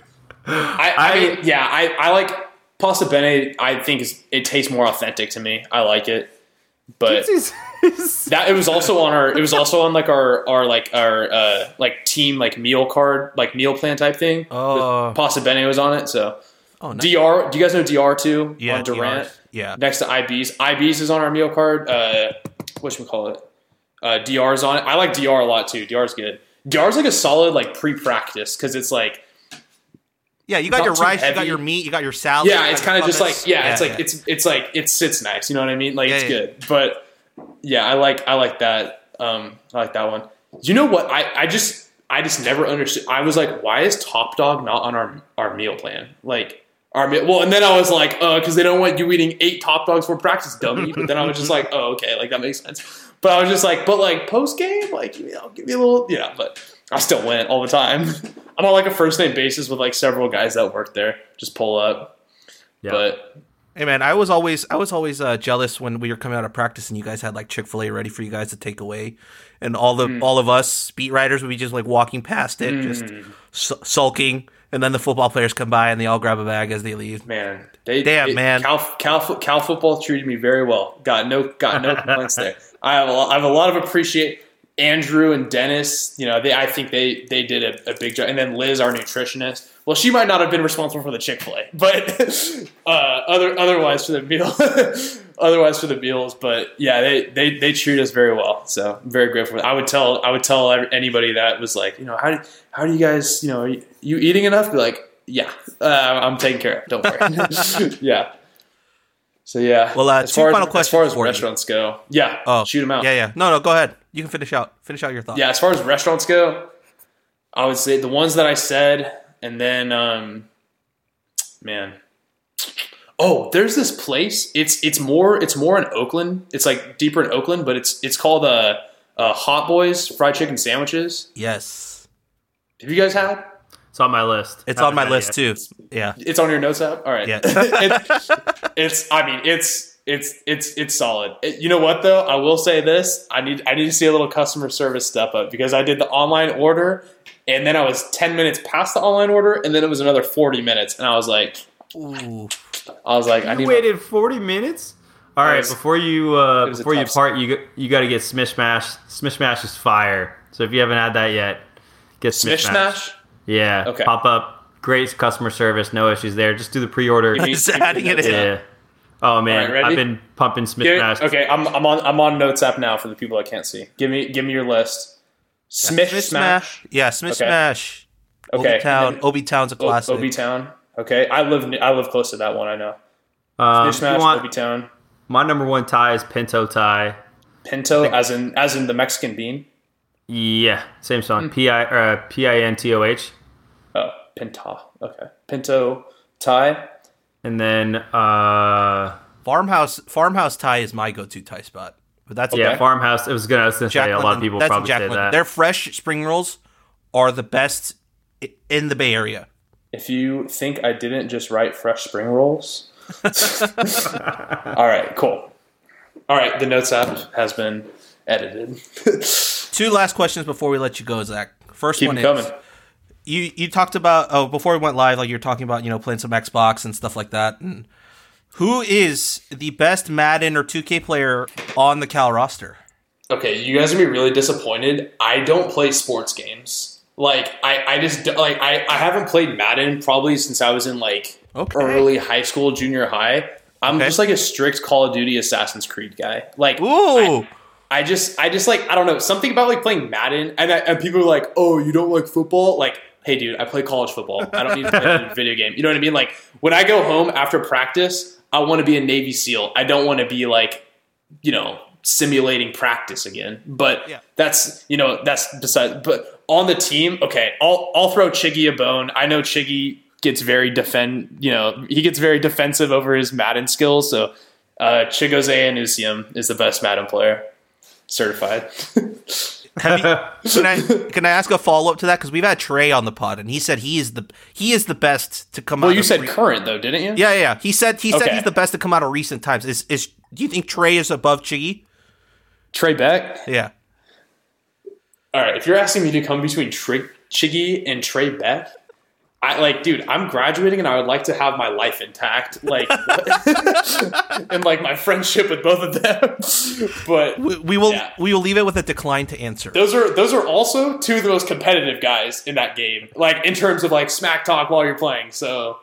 Speaker 2: I, I,
Speaker 1: I-
Speaker 2: yeah, I, I like pasta bene. I think is, it tastes more authentic to me. I like it, but
Speaker 1: Gypsies
Speaker 2: that it was also on our. It was also on like our our like our uh like team like meal card like meal plan type thing.
Speaker 3: Oh.
Speaker 2: pasta bene was on it. So
Speaker 3: Oh, nice.
Speaker 2: Dr. Do you guys know Dr. too?
Speaker 3: yeah,
Speaker 2: on Durant.
Speaker 3: DRs. Yeah.
Speaker 2: next to IB's. IB's is on our meal card. Uh, what should we call it? Uh, DR's on it. I like DR a lot too. DR's good. DR's like a solid like pre-practice because it's like
Speaker 3: Yeah, you got your rice, you got your meat, you got your salad.
Speaker 2: yeah, it's kind of just like
Speaker 3: hummus.
Speaker 2: yeah, it's like
Speaker 3: yeah.
Speaker 2: it's it's like it sits nice. You know what I mean? Like
Speaker 3: Yeah,
Speaker 2: it's
Speaker 3: yeah.
Speaker 2: good. But yeah, I like I like that. Um, I like that one. You know what? I I just I just never understood. I was like, why is Top Dog not on our our meal plan? Like our meal. Well, and then I was like, uh, because they don't want you eating eight Top Dogs for practice, dummy. But then I was just like, oh, okay, like that makes sense. But I was just like, but like post game, like you know, give me a little, yeah. But I still went all the time. I'm on like a first name basis with like several guys that work there. Just pull up.
Speaker 1: Yeah.
Speaker 2: But
Speaker 3: Hey man, I was always I was always uh, jealous when we were coming out of practice and you guys had like Chick Fil A ready for you guys to take away, and all the
Speaker 2: Mm.
Speaker 3: all of us beat writers would be just like walking past it, just su- sulking, and then the football players come by and they all grab a bag as they leave.
Speaker 2: man, they
Speaker 3: Damn,
Speaker 2: it-
Speaker 3: man.
Speaker 2: Cal, Cal, Cal football treated me very well. Got no got no complaints there. I have a lot, I have a lot of appreciate. Andrew and Dennis, you know, they I think they they did a, a big job, and then Liz, our nutritionist. Well, she might not have been responsible for the Chick Fil A, but uh, other otherwise for the meal, otherwise for the meals. But yeah, they, they they treat us very well, so I'm very grateful. I would tell I would tell anybody that was like, you know, how do how do you guys, you know, are you, you eating enough? Be like, yeah, uh, I'm taking care of. it. Don't worry. yeah. So yeah.
Speaker 3: Well, uh,
Speaker 2: as
Speaker 3: two
Speaker 2: far
Speaker 3: final
Speaker 2: as,
Speaker 3: questions
Speaker 2: As far as
Speaker 3: for you.
Speaker 2: restaurants go, yeah.
Speaker 3: Oh,
Speaker 2: shoot them out.
Speaker 3: Yeah, yeah. No, no, go ahead. You can finish out finish out your thought.
Speaker 2: Yeah, as far as restaurants go, I would say the ones that I said, and then um, man, oh, there's this place. It's it's more it's more in Oakland. It's like deeper in Oakland, but it's it's called uh, uh Hot Boys fried chicken sandwiches.
Speaker 3: Yes,
Speaker 2: Have you guys had?
Speaker 1: It's on my list.
Speaker 3: it's
Speaker 1: Haven't
Speaker 3: on my list
Speaker 1: yet.
Speaker 3: too. Yeah,
Speaker 2: It's on your notes app. All right.
Speaker 3: Yeah.
Speaker 2: it's, it's. I mean, it's it's it's it's solid. It- you know what though? I will say this. I need I need to see a little customer service step up because I did the online order, and then I was ten minutes past the online order, and then it was another forty minutes, and I was like,
Speaker 3: Ooh.
Speaker 2: I was like, I need.
Speaker 1: waited 40 minutes? All right,
Speaker 2: was-
Speaker 1: before you uh,
Speaker 2: it was a
Speaker 1: before you
Speaker 2: tough
Speaker 1: part, you got, you got to get Smish Smash. Smish Smash is fire. So if you haven't had that yet, get Smish,
Speaker 2: Smish smash.
Speaker 1: Yeah.
Speaker 2: Okay.
Speaker 1: Pop up. Great customer service. No issues there. Just do the pre-order.
Speaker 2: Give
Speaker 3: Just adding it in.
Speaker 1: yeah. Oh man,
Speaker 2: All right, ready?
Speaker 1: I've been pumping Smish
Speaker 2: Give-
Speaker 1: Smash.
Speaker 2: okay, I'm, I'm on I'm on notes app now for the people that can't see. Give me give me your list. Smish,
Speaker 3: Smish
Speaker 2: smash.
Speaker 3: Yeah, Smith
Speaker 2: Okay.
Speaker 3: Smash.
Speaker 2: Okay.
Speaker 3: Obi Town.
Speaker 2: and
Speaker 3: Obi Town's a classic.
Speaker 2: Obi Town. Okay, I live I live close to that one. I know.
Speaker 1: Um,
Speaker 2: Smish
Speaker 1: if you
Speaker 2: smash.
Speaker 1: want-
Speaker 2: Obi Town.
Speaker 1: my number one Thai is Pinto Thai.
Speaker 2: Pinto, as in as in the Mexican bean.
Speaker 1: Yeah, same
Speaker 2: Hmm.
Speaker 1: song. P I uh, P I N T O H.
Speaker 2: Oh, Pinta. Okay, Pinto Thai.
Speaker 1: And then uh,
Speaker 3: Farmhouse Farmhouse Thai is my go-to Thai spot. But that's
Speaker 1: yeah,
Speaker 2: Okay.
Speaker 1: farmhouse. It was gonna. I was gonna say a lot of people
Speaker 3: that's
Speaker 1: probably say
Speaker 3: Jacqueline.
Speaker 1: that.
Speaker 3: Their fresh spring rolls are the best in the Bay Area.
Speaker 2: If you think I didn't just write fresh spring rolls. All right, cool. All right, the notes app has been edited.
Speaker 3: Two last questions before we let you go, Zach. First
Speaker 2: Keep
Speaker 3: one is
Speaker 2: coming.
Speaker 3: You you talked about oh before we went live like you're talking about you know playing some Xbox and stuff like that. And who is the best Madden or 2K player on the Cal roster?
Speaker 2: Okay, you guys are gonna be really disappointed. I don't play sports games. Like I, I just like I, I haven't played Madden probably since I was in like
Speaker 3: Okay.
Speaker 2: early high school, junior high. I'm
Speaker 3: Okay.
Speaker 2: just like a strict Call of Duty Assassin's Creed guy. Like
Speaker 3: Ooh,
Speaker 2: I just, I just like, I don't know, something about like playing Madden, and, I, and people are like, "Oh, you don't like football?" Like, hey, dude, I play college football. I don't need to play a video game. You know what I mean? Like, when I go home after practice, I want to be a Navy SEAL. I don't want to be like, you know, simulating practice again. But
Speaker 3: Yeah.
Speaker 2: that's, you know, that's beside. But on the team, okay, I'll, I'll throw Chiggy a bone. I know Chiggy gets very defend, you know, he gets very defensive over his Madden skills. So, uh, Chigoze Anusium is the best Madden player certified.
Speaker 3: You, can I can I ask a follow up to that because we've had Trey on the pod and he said he is the he is the best to come out.
Speaker 2: well, you
Speaker 3: of
Speaker 2: said
Speaker 3: re-
Speaker 2: current though, didn't you?
Speaker 3: yeah, yeah. He said he said he's the best to come out of recent times. Is is do you think Trey is above Chiggy?
Speaker 2: Trey Beck.
Speaker 3: Yeah.
Speaker 2: All right, if you're asking me to come between Trey, Chiggy and Trey Beck, I like, dude, I'm graduating and I would like to have my life intact, like, and like my friendship with both of them. but
Speaker 3: We, we will
Speaker 2: Yeah.
Speaker 3: we will leave it with a decline to answer.
Speaker 2: those are those are also two of the most competitive guys in that game, like in terms of like smack talk while you're playing. So,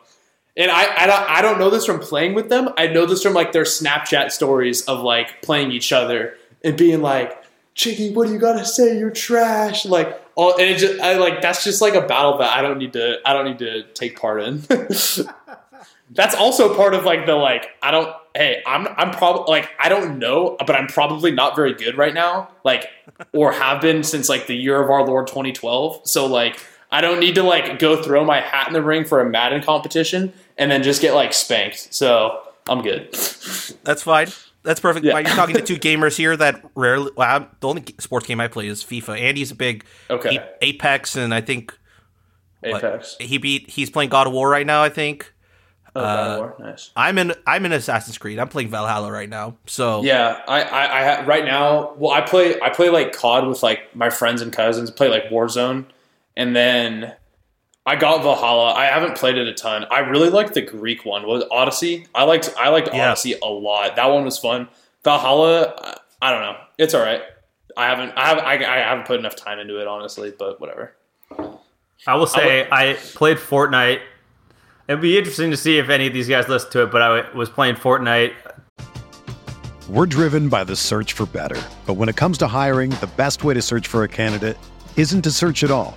Speaker 2: and I I don't, I don't know this from playing with them. I know this from like their Snapchat stories of like playing each other and being like, "Chiggy, what do you gotta say? You're trash." Like all, and it just I like that's just like a battle that I don't need to I don't need to take part in. that's also part of like the like I don't hey, I'm I'm probably like I don't know, but I'm probably not very good right now, like or have been since like the year of our Lord 2012. So like I don't need to like go throw my hat in the ring for a Madden competition and then just get like spanked. So I'm good.
Speaker 3: That's fine. That's perfect.
Speaker 2: Yeah.
Speaker 3: You're talking to two gamers here that rarely. Well, I'm- the only sports game I play is FIFA. Andy's a big
Speaker 2: Okay.
Speaker 3: Apex, and I think what,
Speaker 2: Apex.
Speaker 3: he beat. He's playing God of War right now. I think
Speaker 2: Oh, God of uh, War. Nice.
Speaker 3: I'm in. I'm in Assassin's Creed. I'm playing Valhalla right now. So
Speaker 2: Yeah, I, I, I right now. Well, I play I play like COD with like my friends and cousins. Play like Warzone, and then I got Valhalla. I haven't played it a ton. I really liked the Greek one. Was Odyssey? I liked I liked
Speaker 3: Yeah.
Speaker 2: Odyssey a lot. That one was fun. Valhalla, I- I don't know. It's all right. I haven't I have I, I haven't put enough time into it honestly, but whatever.
Speaker 1: I will say I played Fortnite. It'd be interesting to see if any of these guys listen to it, but I was playing Fortnite.
Speaker 4: We're driven by the search for better. But when it comes to hiring, the best way to search for a candidate isn't to search at all.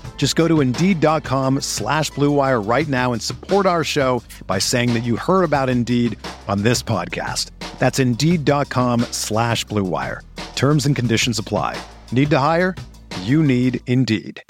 Speaker 4: Just go to Indeed.com slash Blue Wire right now and support our show by saying that you heard about Indeed on this podcast. That's Indeed.com slash Blue Wire. Terms and conditions apply. Need to hire? You need Indeed.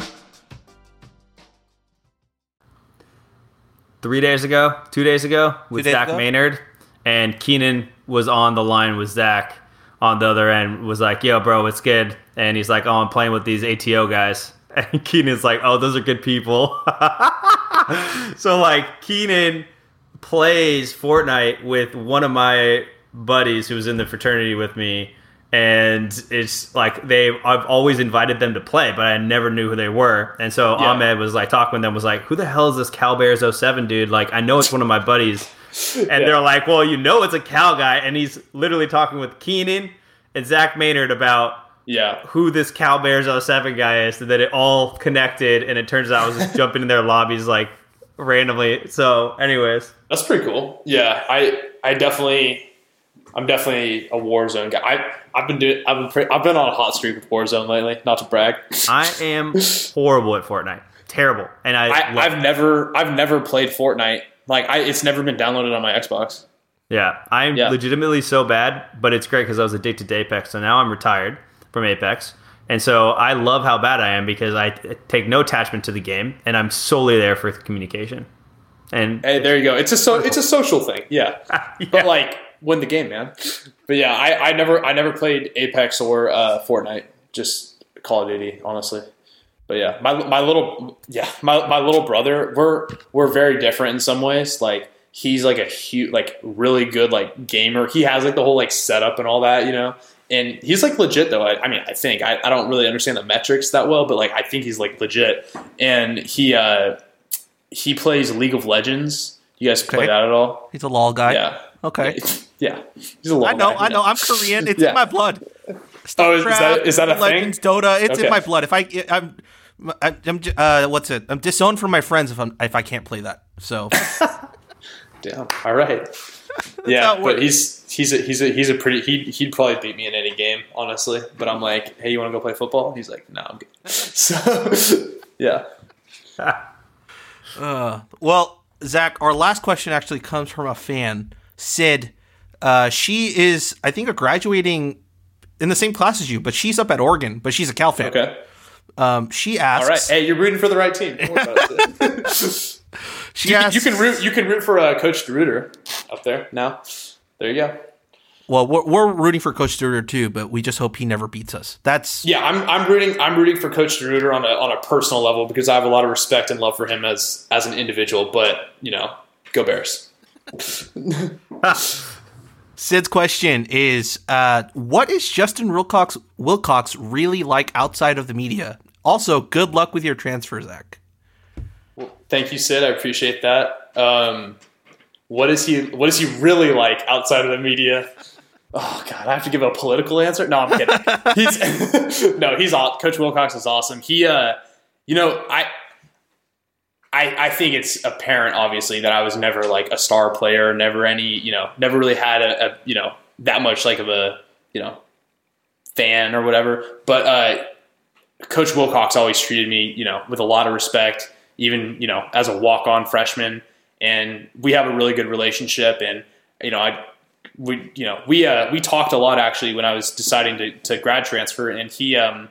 Speaker 1: three days ago, two days ago, with
Speaker 3: days
Speaker 1: Zach
Speaker 3: ago?
Speaker 1: Maynard, and Keenan was on the line with Zach on the other end. Was like, "Yo, bro, it's good," and he's like, "Oh, I'm playing with these ATO guys," and Keenan's like, "Oh, those are good people." so like, Keenan plays Fortnite with one of my buddies who was in the fraternity with me. And it's like they, I've always invited them to play, but I never knew who they were. And so
Speaker 2: Yeah.
Speaker 1: Ahmed was like talking with them, was like, "Who the hell is this Cal Bears 07 dude? Like, I know it's one of my buddies." And they're like, "Well, you know, it's a Cal guy." And he's literally talking with Keenan and Zach Maynard about
Speaker 2: Yeah.
Speaker 1: who this Cal Bears 07 guy is, that it all connected. And it turns out I was just jumping in their lobbies like randomly. So, anyways,
Speaker 2: That's pretty cool. Yeah, I I definitely I'm definitely a Warzone guy. I I've been doing I've been pre- I've been on a hot streak with Warzone lately. Not to brag.
Speaker 1: I am horrible at Fortnite, terrible, and I,
Speaker 2: I I've never I've never played Fortnite. Like I, it's never been downloaded on my Xbox.
Speaker 1: Yeah, I'm
Speaker 2: Yeah.
Speaker 1: legitimately so bad, but it's great because I was addicted to Apex. So now I'm retired from Apex. And so I love how bad I am because I take no attachment to the game and I'm solely there for communication. And
Speaker 2: Hey, there you go. It's a so it's a social thing. Yeah,
Speaker 1: Yeah.
Speaker 2: but like win the game, man. But yeah, I, I never I never played Apex or uh, Fortnite. Just Call of Duty, honestly. But yeah, my my little yeah my, my little brother we're we're very different in some ways. Like he's like a huge like really good like gamer. He has like the whole like setup and all that, you know. And he's like legit though. I, I mean, I think I, I don't really understand the metrics that well, but like I think he's like legit. And he uh he plays League of Legends. You guys play
Speaker 3: Okay.
Speaker 2: that at all?
Speaker 3: he's a lol guy.
Speaker 2: Yeah.
Speaker 3: Okay.
Speaker 2: Yeah. He's a little
Speaker 3: I know.
Speaker 2: guy,
Speaker 3: I know.
Speaker 2: yeah.
Speaker 3: I'm Korean. It's
Speaker 2: Yeah.
Speaker 3: in my blood.
Speaker 2: Oh, is, that is that a thing?
Speaker 3: Legends, Dota. It's
Speaker 2: Okay.
Speaker 3: in my blood. If I, I'm, I'm, I'm uh, what's it? I'm disowned from my friends if I'm if I can't play that. So
Speaker 2: Damn. All right. yeah, but
Speaker 3: works.
Speaker 2: he's he's a he's a he's a pretty he he'd probably beat me in any game, honestly. But I'm like, hey, you want to go play football? He's like, no, I'm good. So yeah.
Speaker 3: Well, Zach, our last question actually comes from a fan, Sid. Uh, she is, I think, a graduating in the same class as you, but she's up at Oregon, but she's a Cal fan.
Speaker 2: Okay.
Speaker 3: Um, she asks.
Speaker 2: All right. Hey, you're rooting for the right team. Don't worry about it.
Speaker 3: she
Speaker 2: you, can,
Speaker 3: asks.
Speaker 2: you can root. You can root for uh, Coach DeRuyter up there. Now, there you go.
Speaker 3: well, we're, we're rooting for Coach Stewart too, but we just hope he never beats us. That's
Speaker 2: Yeah, I'm, I'm rooting. I'm rooting for Coach DeRuyter on a on a personal level because I have a lot of respect and love for him as as an individual. But you know, go Bears.
Speaker 3: Sid's question is uh, What is Justin Wilcox, Wilcox really like outside of the media? Also, good luck with your transfer, Zach.
Speaker 2: Well, thank you, Sid. I appreciate that. Um, what is he? What is he really like outside of the media? Oh God, I have to give a political answer. No, I'm kidding. he's no, he's all. Coach Wilcox is awesome. He, uh, you know, I, I, I think it's apparent, obviously, that I was never like a star player. Never any, you know, never really had a, a you know, that much like of a, you know, fan or whatever. But uh, Coach Wilcox always treated me, you know, with a lot of respect. Even you know, as a walk-on freshman and we have a really good relationship. And you know, I we you know we uh, we talked a lot actually when I was deciding to, to grad transfer, and he um,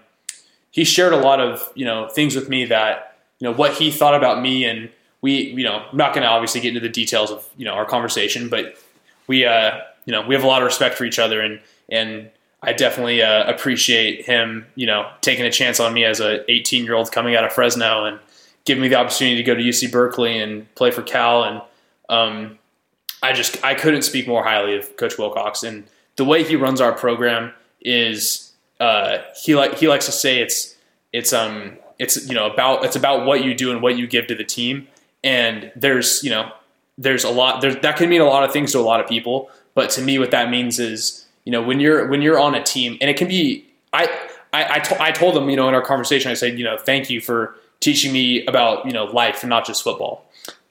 Speaker 2: he shared a lot of you know things with me that you know what he thought about me, and we you know I'm not going to obviously get into the details of you know our conversation, but we uh, you know we have a lot of respect for each other, and and I definitely uh, appreciate him you know taking a chance on me as a 18 year old coming out of Fresno. And giving me the opportunity to go to UC Berkeley and play for Cal. And um, I just I couldn't speak more highly of Coach Wilcox and the way he runs our program is uh, he like he likes to say it's it's um it's you know about it's about what you do and what you give to the team. And there's you know there's a lot there that can mean a lot of things to a lot of people. But to me, what that means is you know when you're when you're on a team and it can be I I, I, to, I told them, you know, in our conversation, I said, you know, thank you for teaching me about you know life and not just football.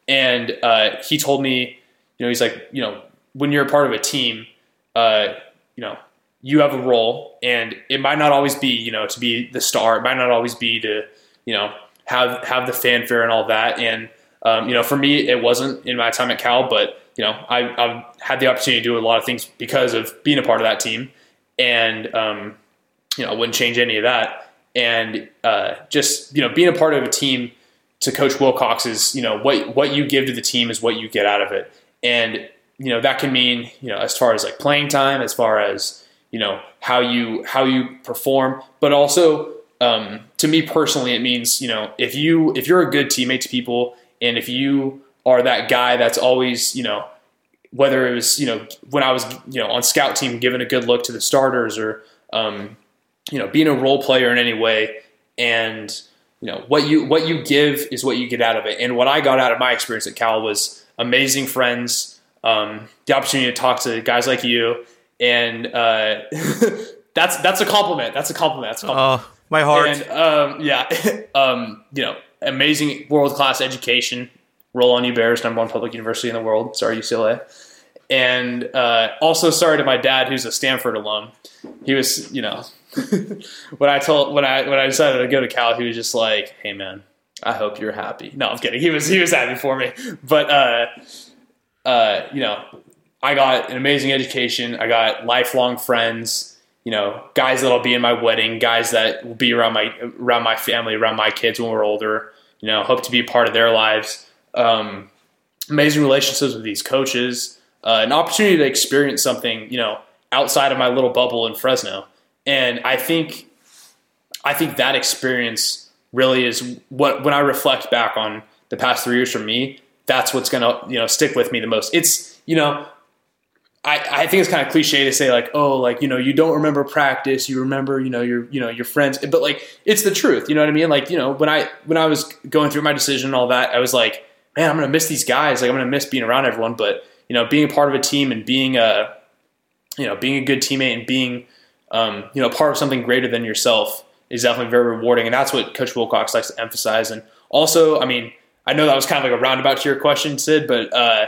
Speaker 2: And uh, he told me, you know, he's like, you know, when you're a part of a team, uh, you know, you have a role, and it might not always be, you know, to be the star. It might not always be to, you know, have have the fanfare and all that. And um, you know, for me, it wasn't in my time at Cal, but you know, I, have had the opportunity to do a lot of things because of being a part of that team, and um, you know, I wouldn't change any of that and uh, just you know being a part of a team to Coach Wilcox is you know what what you give to the team is what you get out of it, and you know that can mean you know as far as like playing time, as far as you know how you how you perform, but also um, to me personally, it means you know if you if you're a good teammate to people, and if you are that guy that's always you know whether it was you know when I was you know on scout team giving a good look to the starters or um, you know, being a role player in any way and you know what you what you give is what you get out of it. And what I got out of my experience at Cal was amazing friends, um, the opportunity to talk to guys like you, and uh, that's that's a compliment. That's a compliment. That's a compliment.
Speaker 3: Oh, my heart.
Speaker 2: And um, yeah, um, you know, amazing world class education. Roll on you Bears, number one public university in the world. Sorry, UCLA. And uh, also sorry to my dad, who's a Stanford alum. He was, you know, when I told when I when I decided to go to Cal, he was just like, "Hey man, I hope you're happy." No, I'm kidding. He was he was happy for me, but uh, uh, you know, I got an amazing education. I got lifelong friends. You know, guys that'll be in my wedding, guys that will be around my around my family, around my kids when we're older. You know, hope to be a part of their lives. Um, amazing relationships with these coaches. Uh, an opportunity to experience something, you know, outside of my little bubble in Fresno. And I think I think that experience really is what when I reflect back on the past three years for me, that's what's gonna you know stick with me the most. It's you know I, I think it's kind of cliche to say like oh like you know you don't remember practice you remember you know your you know your friends but like it's the truth you know what I mean like you know when I when I was going through my decision and all that I was like man I'm gonna miss these guys like I'm gonna miss being around everyone but you know being a part of a team and being a you know being a good teammate and being um, you know, part of something greater than yourself is definitely very rewarding, and that's what Coach Wilcox likes to emphasize. And also, I mean, I know that was kind of like a roundabout to your question, Sid, but uh,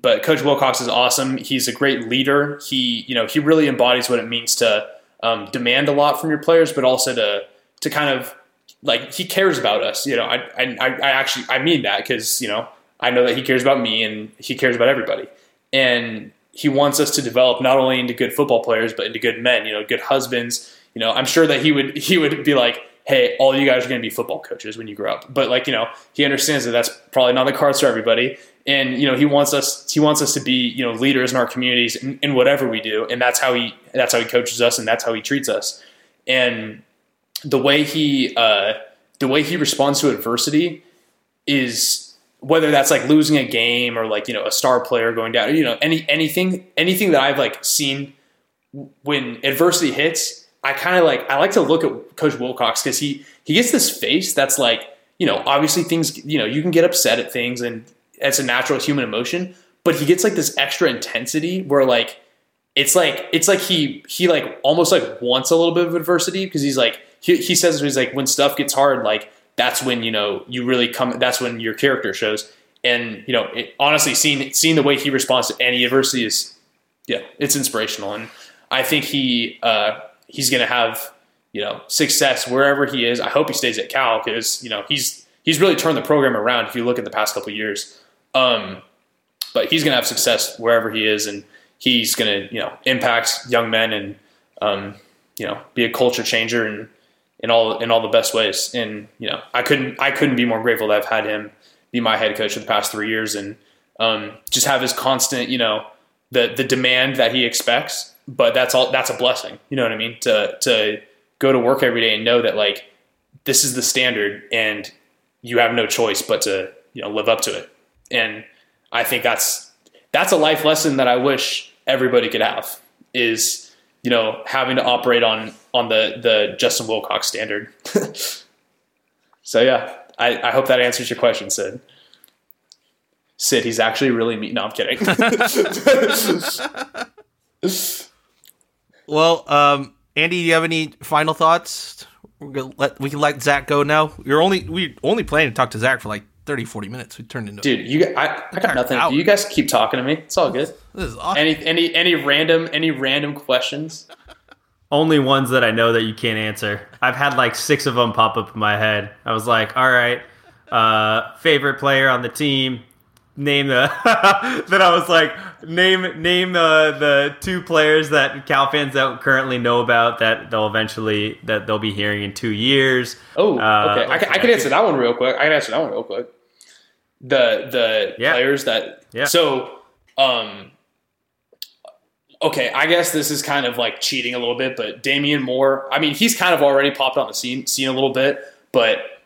Speaker 2: but Coach Wilcox is awesome. He's a great leader. He you know he really embodies what it means to um, demand a lot from your players, but also to to kind of like he cares about us. You know, I I, I actually I mean that because you know I know that he cares about me and he cares about everybody. And he wants us to develop not only into good football players but into good men. You know, good husbands. You know, I'm sure that he would he would be like, hey, all you guys are going to be football coaches when you grow up. But like, you know, he understands that that's probably not the cards for everybody. And you know, he wants us he wants us to be you know leaders in our communities in, in whatever we do, and that's how he that's how he coaches us, and that's how he treats us. And the way he uh, the way he responds to adversity is whether that's like losing a game or like you know a star player going down, you know any anything anything that I've like seen when adversity hits, I kind of like I like to look at Coach Wilcox because he he gets this face that's like you know obviously things you know you can get upset at things and it's a natural human emotion, but he gets like this extra intensity where like it's like it's like he he like almost like wants a little bit of adversity because he's like he, he says he's like when stuff gets hard like that's when you know you really come that's when your character shows. And you know it, honestly seeing seeing the way he responds to any adversity is yeah it's inspirational. And I think he uh, he's gonna have you know success wherever he is. I hope he stays at Cal because you know he's he's really turned the program around if you look at the past couple years. Um, but he's gonna have success wherever he is and he's gonna you know impact young men and um, you know be a culture changer and in all in all the best ways. And you know, I couldn't I couldn't be more grateful that I've had him be my head coach for the past three years and um, just have his constant, you know, the the demand that he expects. But that's all that's a blessing. You know what I mean? To to go to work every day and know that like this is the standard and you have no choice but to you know live up to it. And I think that's that's a life lesson that I wish everybody could have is you know, having to operate on on the the Justin Wilcox standard. so yeah, I, I hope that answers your question, Sid. Sid, he's actually really mean. No, I'm kidding.
Speaker 3: well, um, Andy, do you have any final thoughts? We're gonna let we can let Zach go now. You're only we only planning to talk to Zach for like 30, 40 minutes. We turned into
Speaker 2: dude. You, I, I got nothing. You guys keep talking to me. It's all good.
Speaker 3: This is awesome.
Speaker 2: Any, any, any random, any random questions?
Speaker 1: Only ones that I know that you can't answer. I've had like six of them pop up in my head. I was like, all right, uh, favorite player on the team. Name the. then I was like, name name the the two players that Cal fans don't currently know about that they'll eventually that they'll be hearing in two years.
Speaker 2: Oh, uh, okay. I, can, I can answer that one real quick. I can answer that one real quick the the yeah. players that yeah. so um okay i guess this is kind of like cheating a little bit but damien moore i mean he's kind of already popped on the scene scene a little bit but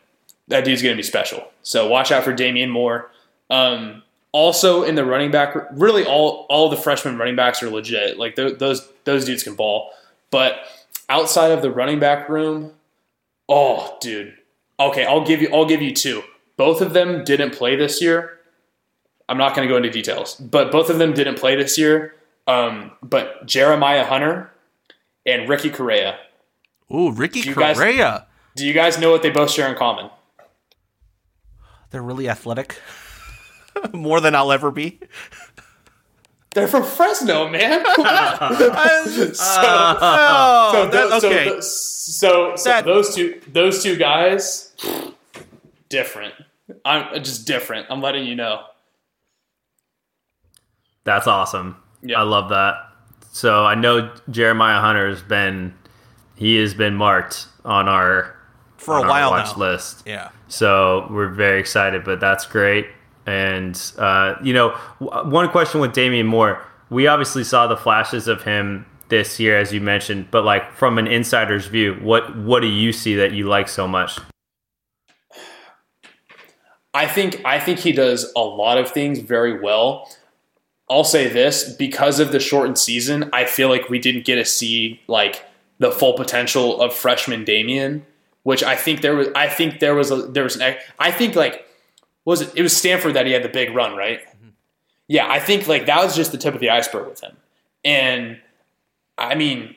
Speaker 2: that dude's gonna be special. So watch out for damien moore. Um also in the running back really all all the freshman running backs are legit. Like th- those those dudes can ball. But outside of the running back room oh dude. Okay i'll give you i'll give you two both of them didn't play this year. I'm not going to go into details, but both of them didn't play this year. Um, but Jeremiah Hunter and Ricky Correa.
Speaker 3: Ooh, Ricky do Correa.
Speaker 2: Guys, do you guys know what they both share in common?
Speaker 3: They're really athletic. More than I'll ever be.
Speaker 2: They're from Fresno, man. so,
Speaker 3: uh, so, that, okay.
Speaker 2: so, so, so that, those two those two guys different. I'm just different. I'm letting you know.
Speaker 1: That's awesome. Yeah. I love that. So I know Jeremiah Hunter has been he has been marked on our
Speaker 3: for a while
Speaker 1: watch
Speaker 3: now.
Speaker 1: list.
Speaker 3: Yeah.
Speaker 1: So we're very excited, but that's great. And uh, you know, one question with Damien Moore, we obviously saw the flashes of him this year, as you mentioned, but like from an insider's view, what what do you see that you like so much?
Speaker 2: I think I think he does a lot of things very well. I'll say this because of the shortened season, I feel like we didn't get to see like the full potential of freshman Damien, which I think there was. I think there was a there was an. I think like was it? It was Stanford that he had the big run, right? Mm-hmm. Yeah, I think like that was just the tip of the iceberg with him, and I mean,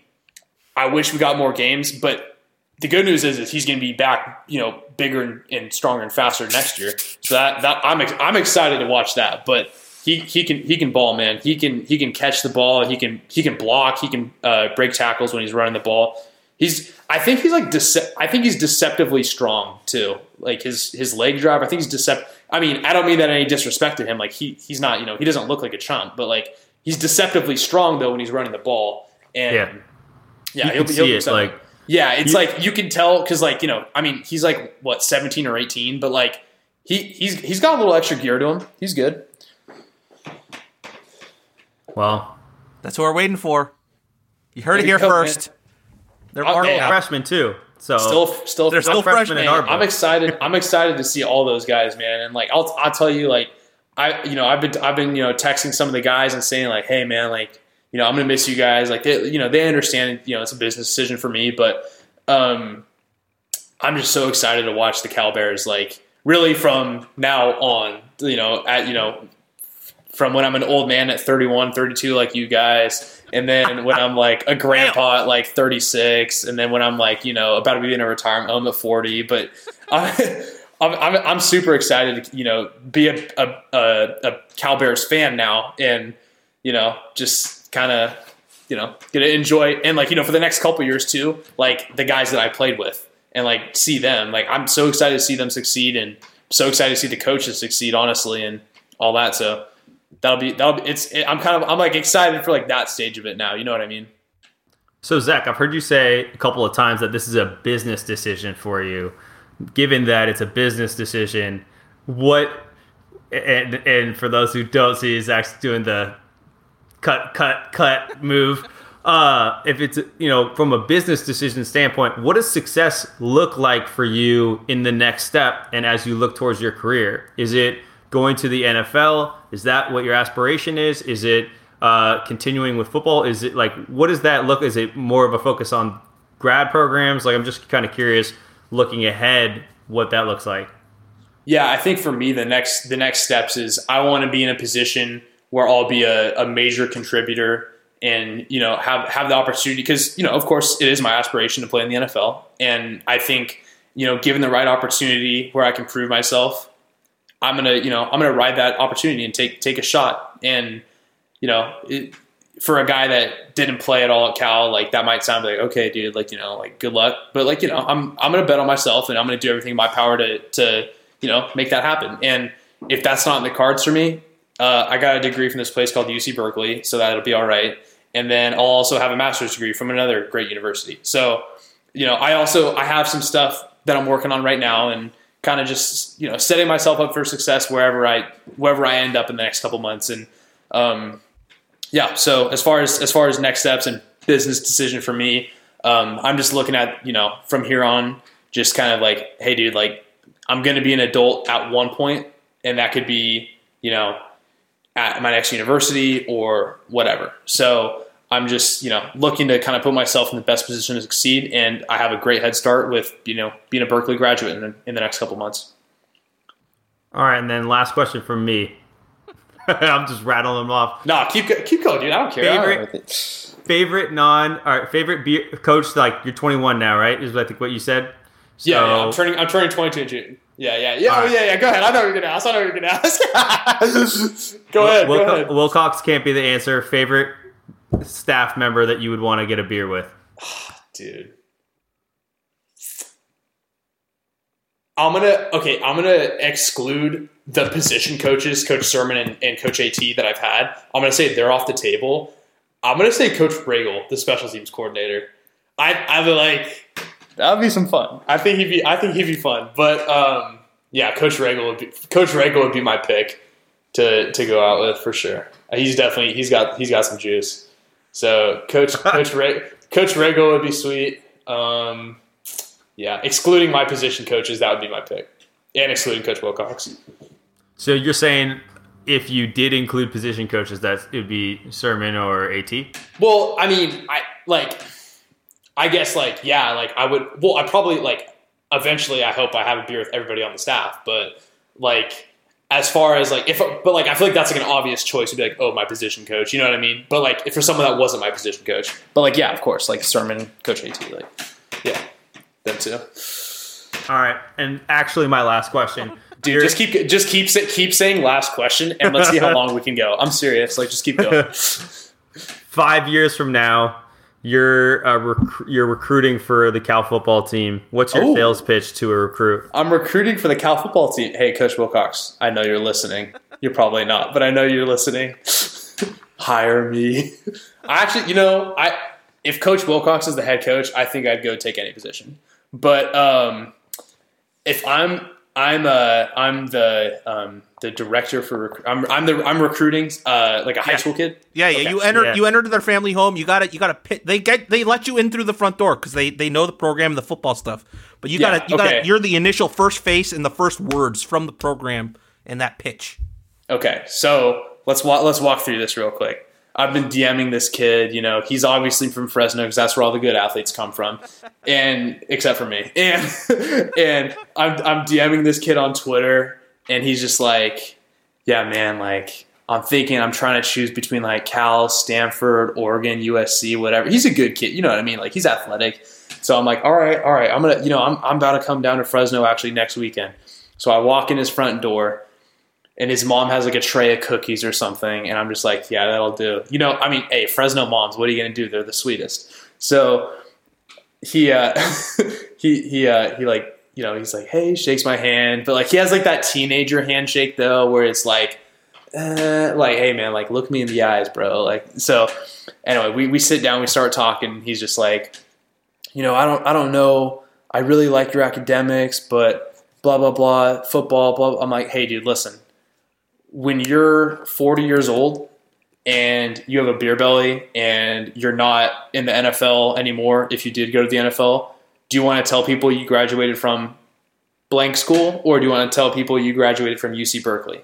Speaker 2: I wish we got more games, but the good news is, is he's going to be back, you know, bigger and, and, stronger and faster next year. So that, that I'm I'm excited to watch that. But he, he can he can ball, man. He can he can catch the ball. He can he can block. He can uh, break tackles when he's running the ball. He's I think he's like dece- I think he's deceptively strong too. Like his his leg drive. I think he's deceptive. I mean, I don't mean that any disrespect to him. Like he he's not you know he doesn't look like a chump, but like he's deceptively strong though when he's running the ball. And yeah, yeah,
Speaker 1: he'll, he'll be it, like
Speaker 2: yeah, it's you, like you can tell because like you know, I mean, he's like what seventeen or eighteen, but like he he's he's got a little extra gear to him. He's good.
Speaker 1: Well,
Speaker 3: that's what we're waiting for. You heard it here first.
Speaker 1: They're oh, yeah. freshmen too, So
Speaker 2: Still, still,
Speaker 3: They're still freshmen
Speaker 1: in
Speaker 3: in
Speaker 1: our
Speaker 3: our
Speaker 2: I'm excited. I'm excited to see all those guys, man. And like, I'll, I'll tell you, like, I, you know, I've been, I've been, you know, texting some of the guys and saying like, hey, man, like, you know, I'm gonna miss you guys. Like, they, you know, they understand, you know, it's a business decision for me, but, um, I'm just so excited to watch the Cal Bears. Like, really, from now on, you know, at you know, from when I'm an old man at 31, 32, like you guys, and then when I'm like a grandpa at like 36, and then when I'm like, you know, about to be in a retirement home at 40. But I, I'm, I'm, I'm super excited to, you know, be a, a, a, a Cal Bears fan now and, you know, just kind of, you know, to enjoy and like, you know, for the next couple years too, like the guys that I played with and like see them. Like I'm so excited to see them succeed and so excited to see the coaches succeed, honestly, and all that. So that'll be that'll be it's it, I'm kind of I'm like excited for like that stage of it now. You know what I mean?
Speaker 1: So Zach, I've heard you say a couple of times that this is a business decision for you. Given that it's a business decision, what and and for those who don't see, Zach's doing the cut, cut, cut move. Uh, if it's you know from a business decision standpoint, what does success look like for you in the next step and as you look towards your career? Is it going to the NFL? Is that what your aspiration is? Is it uh, continuing with football? Is it like what does that look? Is it more of a focus on grad programs? Like I'm just kind of curious, looking ahead, what that looks like.
Speaker 2: Yeah, I think for me the next the next steps is I want to be in a position where I'll be a, a major contributor and you know have have the opportunity because you know of course it is my aspiration to play in the NFL and I think you know given the right opportunity where I can prove myself I'm gonna you know I'm gonna ride that opportunity and take take a shot. And you know it, for a guy that didn't play at all at Cal like that might sound like okay dude like you know like good luck. But like you know I'm I'm gonna bet on myself and I'm gonna do everything in my power to to you know make that happen. And if that's not in the cards for me uh, I got a degree from this place called UC Berkeley so that'll be all right. And then I'll also have a master's degree from another great university. So you know I also I have some stuff that I'm working on right now and kind of just you know setting myself up for success wherever I wherever I end up in the next couple months. And um, yeah so as far as as far as next steps and business decision for me um, i'm just looking at you know from here on just kind of like hey dude like i'm going to be an adult at one point and that could be you know at my next university or whatever so i'm just you know looking to kind of put myself in the best position to succeed and i have a great head start with you know being a berkeley graduate in the, in the next couple months
Speaker 1: All right, and then last question from me. I'm just rattling them off.
Speaker 2: nah keep keep going dude i don't care
Speaker 1: Favorite- Favorite non, all right, favorite beer coach. Like you're 21 now, right? Is I think what you said. So,
Speaker 2: Yeah, yeah, I'm turning. I'm turning 22 in June. Yeah, yeah, yeah, oh,
Speaker 1: right.
Speaker 2: yeah, yeah. Go ahead. I know you're gonna ask. I know you're gonna ask. go ahead.
Speaker 1: Wilco-
Speaker 2: go ahead.
Speaker 1: Wilcox can't be the answer. Favorite staff member that you would want to get a beer with.
Speaker 2: dude. I'm gonna okay. I'm gonna exclude the position coaches, Coach Sirmon and, and Coach At that I've had. I'm gonna say they're off the table. I'm gonna say Coach Ragle, the special teams coordinator. I I would like that'd be some fun. I think he'd be I think he'd be fun. But um, yeah, Coach Ragle would be Coach Ragle would be my pick to to go out with for sure. He's definitely he's got he's got some juice. So Coach Coach Re, Coach Ragle would be sweet. Um, yeah, excluding my position coaches, that would be my pick, and excluding Coach Wilcox.
Speaker 1: So you're saying if you did include position coaches, that it would be Sirmon or At.
Speaker 2: Well, I mean, I like, I guess like yeah, like I would. Well, I probably like eventually. I hope I have a beer with everybody on the staff, but like as far as like if but like I feel like that's like an obvious choice to be like oh my position coach, you know what I mean? But like if for someone that wasn't my position coach, but like yeah, of course, like Sirmon, Coach At, like yeah, them too.
Speaker 1: All right, and actually, my last question.
Speaker 2: Dude, just keep just keep keep saying last question, and let's see how long we can go. I'm serious. Like, just keep going.
Speaker 1: Five years from now, you're uh, rec- you're recruiting for the Cal football team. What's your
Speaker 2: Oh.
Speaker 1: sales pitch to a recruit?
Speaker 2: I'm recruiting for the Cal football team. Hey, Coach Wilcox, I know you're listening. You're probably not, but I know you're listening. Hire me. I actually, you know, I if Coach Wilcox is the head coach, I think I'd go take any position. But um, if I'm I'm uh I'm the um, the director for. Rec- I'm I'm the I'm recruiting uh like a high
Speaker 3: Yeah.
Speaker 2: school kid.
Speaker 3: Yeah, yeah.
Speaker 2: Okay.
Speaker 3: You enter
Speaker 1: Yeah.
Speaker 3: you enter their family home. You got to you got to pit. They get they let you in through the front door because they they know the program and the football stuff. But you
Speaker 2: Yeah,
Speaker 3: got to you got
Speaker 2: okay.
Speaker 3: to you're the initial first face and the first words from the program in that pitch.
Speaker 2: Okay, so let's walk let's walk through this real quick. I've been DMing this kid. You know, he's obviously from Fresno because that's where all the good athletes come from, and except for me. And and I'm I'm DMing this kid on Twitter, and he's just like, "Yeah, man, like." I'm thinking I'm trying to choose between like Cal, Stanford, Oregon, USC, whatever. He's a good kid, you know what I mean? Like he's athletic. So I'm like, all right, all right. I'm gonna, you know, I'm I'm about to come down to Fresno actually next weekend. So I walk in his front door, and his mom has like a tray of cookies or something, and I'm just like, yeah, that'll do. You know, I mean, hey, Fresno moms, what are you gonna do? They're the sweetest. So he uh he he uh he like you know he's like hey shakes my hand but like he has like that teenager handshake though where it's like uh, like hey man like look me in the eyes bro like so anyway we, we sit down we start talking he's just like you know i don't i don't know i really like your academics but blah blah blah football blah i'm like hey dude listen when you're 40 years old and you have a beer belly and you're not in the NFL anymore if you did go to the NFL, do you want to tell people you graduated from blank school or do you want to tell people you graduated from UC Berkeley?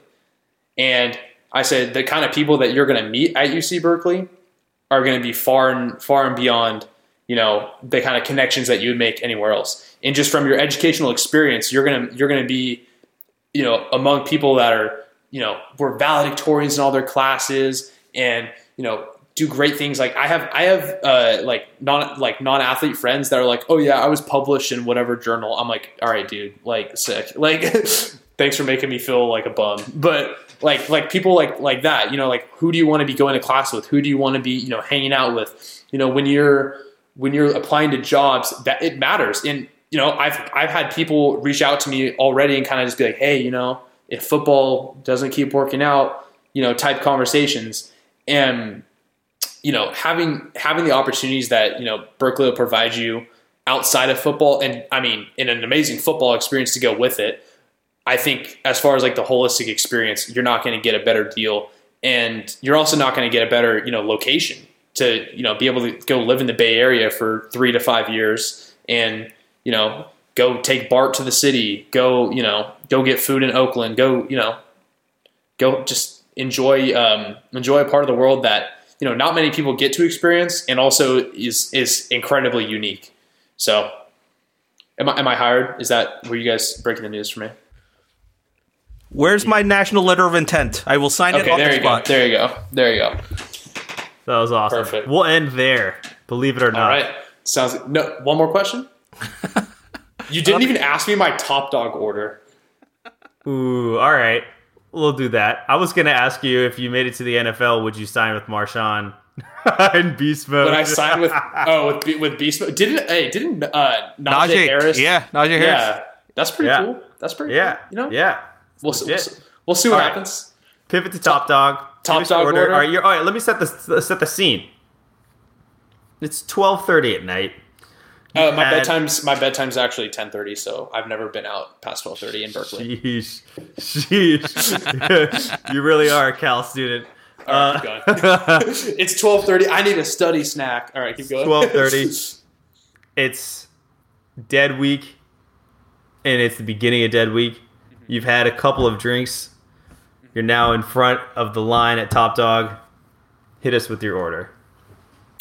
Speaker 2: And I said the kind of people that you're going to meet at UC Berkeley are going to be far and far and beyond, you know, the kind of connections that you would make anywhere else. And just from your educational experience, you're going to you're going to be you know, among people that are, you know, were valedictorians in all their classes and, you know, do great things. Like I have, I have, uh, like non, like non-athlete friends that are like, oh yeah, I was published in whatever journal. I'm like, all right, dude, like sick. Like, thanks for making me feel like a bum. But like, like people like, like that, you know, like who do you want to be going to class with? Who do you want to be, you know, hanging out with? You know, when you're, when you're applying to jobs that it matters. And, you know, I've I've had people reach out to me already and kind of just be like, hey, you know, if football doesn't keep working out, you know, type conversations. And, you know, having having the opportunities that, you know, Berkeley will provide you outside of football and I mean, in an amazing football experience to go with it, I think as far as like the holistic experience, you're not going to get a better deal. And you're also not going to get a better, you know, location to, you know, be able to go live in the Bay Area for three to five years and you know, go take Bart to the city, go, you know, go get food in Oakland, go, you know, go just enjoy um, enjoy a part of the world that you know not many people get to experience, and also is is incredibly unique. So, am I am I hired? Is that were you guys breaking the news for me?
Speaker 3: Where's my national letter of intent? I will sign it on
Speaker 2: there
Speaker 3: the
Speaker 2: you go,
Speaker 3: spot.
Speaker 2: there you go, there you go.
Speaker 1: That was awesome.
Speaker 2: Perfect.
Speaker 1: We'll end there. Believe it or not.
Speaker 2: All right, sounds no. One more question. You didn't even ask me my top dog order.
Speaker 1: Ooh, all right. We'll do that. I was gonna ask you if you made it to the NFL, would you sign with Marshawn in beast mode?
Speaker 2: When I signed with oh with with Beast Mode, didn't hey didn't uh, Najee,
Speaker 3: Najee,
Speaker 2: Harris
Speaker 3: yeah, Najee Harris.
Speaker 2: yeah that's pretty
Speaker 1: Yeah.
Speaker 2: cool that's pretty
Speaker 1: yeah,
Speaker 2: cool. you know
Speaker 1: yeah.
Speaker 2: we'll, see, we'll, see, we'll see what
Speaker 1: All right.
Speaker 2: happens
Speaker 1: Pivot to top dog.
Speaker 2: top
Speaker 1: Give us
Speaker 2: dog order?
Speaker 1: All right, you're, all right. Let me set the set the scene. It's twelve thirty at night.
Speaker 2: Uh, my
Speaker 1: had-
Speaker 2: bedtime's my bedtime's actually ten thirty so I've never been out past twelve thirty in Berkeley.
Speaker 1: Sheesh, sheesh. you really are a Cal student.
Speaker 2: All right, keep going. it's twelve thirty. I need a study snack. All right, keep going.
Speaker 1: Twelve thirty. It's dead week, and it's the beginning of dead week. You've had a couple of drinks. You're now in front of the line at Top Dog. Hit us with your order.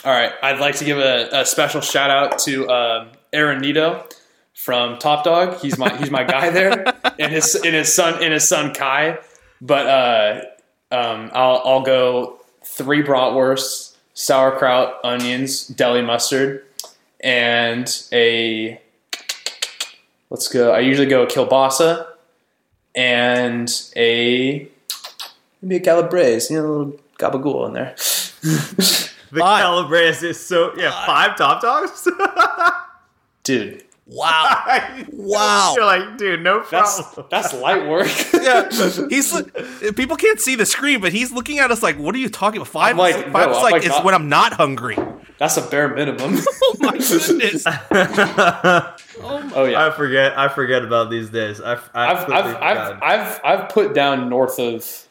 Speaker 2: All right, I'd like to give a, a special shout out to um, Aaron Nito from Top Dog. He's my he's my guy there, and his and his son and his son Kai. But uh, um, I'll I'll go three bratwursts, sauerkraut, onions, deli mustard, and a let's go. I usually go a kielbasa and a maybe a calabrese. You know, a little gabagool in there.
Speaker 1: The
Speaker 3: Five.
Speaker 1: Calabrese is so yeah. Five Top Dogs.
Speaker 2: Dude,
Speaker 3: Wow. Wow.
Speaker 1: You're like, dude, no
Speaker 2: that's
Speaker 1: problem.
Speaker 2: that's light work.
Speaker 3: yeah, he's people can't see the screen, but he's looking at us like, "What are you talking about?" 5
Speaker 2: I'm like,
Speaker 3: five
Speaker 2: no,
Speaker 3: is
Speaker 2: I'm
Speaker 3: like,
Speaker 2: like
Speaker 3: is
Speaker 2: not-
Speaker 3: when I'm not hungry.
Speaker 2: That's a bare minimum.
Speaker 3: Oh my goodness.
Speaker 2: Oh, oh yeah.
Speaker 1: I forget. I forget about these days. I, I
Speaker 2: I've I've, I've. I've I've put down north of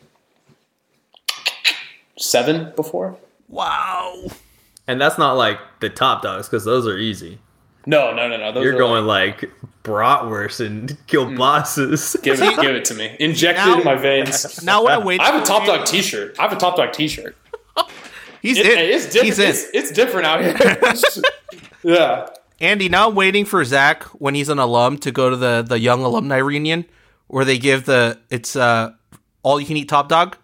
Speaker 2: seven before.
Speaker 3: Wow.
Speaker 1: and that's not like the top dogs because those are easy.
Speaker 2: No, no, no, no. Those
Speaker 1: You're
Speaker 2: are
Speaker 1: going like bratwurst and kielbasa's.
Speaker 2: Give it, give it to me. Inject
Speaker 3: Now-
Speaker 2: it in my veins.
Speaker 3: Now what I wait.
Speaker 2: I have a Top Dog T-shirt. I have a Top Dog T-shirt.
Speaker 3: He's
Speaker 2: It-
Speaker 3: in.
Speaker 2: it's different.
Speaker 3: He's in.
Speaker 2: It's, it's different out here. yeah.
Speaker 3: Andy, now I'm waiting for Zach when he's an alum to go to the the young alumni reunion where they give the it's uh all you can eat top dog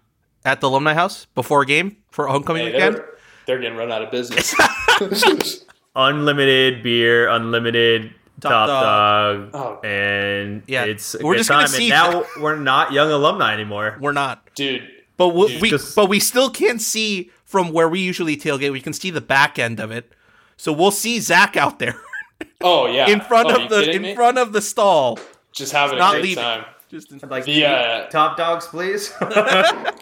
Speaker 3: at the alumni house before a game for homecoming
Speaker 2: Hey,
Speaker 3: weekend.
Speaker 2: they're, they're getting run out of business.
Speaker 1: unlimited beer, unlimited
Speaker 3: Top
Speaker 1: top,
Speaker 3: dog.
Speaker 1: dog,
Speaker 2: Oh.
Speaker 1: and
Speaker 3: Yeah.
Speaker 1: it's a
Speaker 3: We're
Speaker 1: good
Speaker 3: just gonna
Speaker 1: time.
Speaker 3: see-
Speaker 1: And now we're not young alumni anymore.
Speaker 3: We're not,
Speaker 2: Dude,
Speaker 3: but we, we
Speaker 1: Just-
Speaker 3: but we still can't see from where we usually tailgate. We can see the back end of it, so we'll see Zach out there
Speaker 2: oh yeah.
Speaker 3: in front
Speaker 2: Oh,
Speaker 3: of the in
Speaker 2: me?
Speaker 3: front of the stall.
Speaker 2: Just having
Speaker 3: not
Speaker 2: a great
Speaker 3: leaving.
Speaker 2: time.
Speaker 3: Just in,
Speaker 1: Like
Speaker 2: The, uh,
Speaker 1: top dogs, please.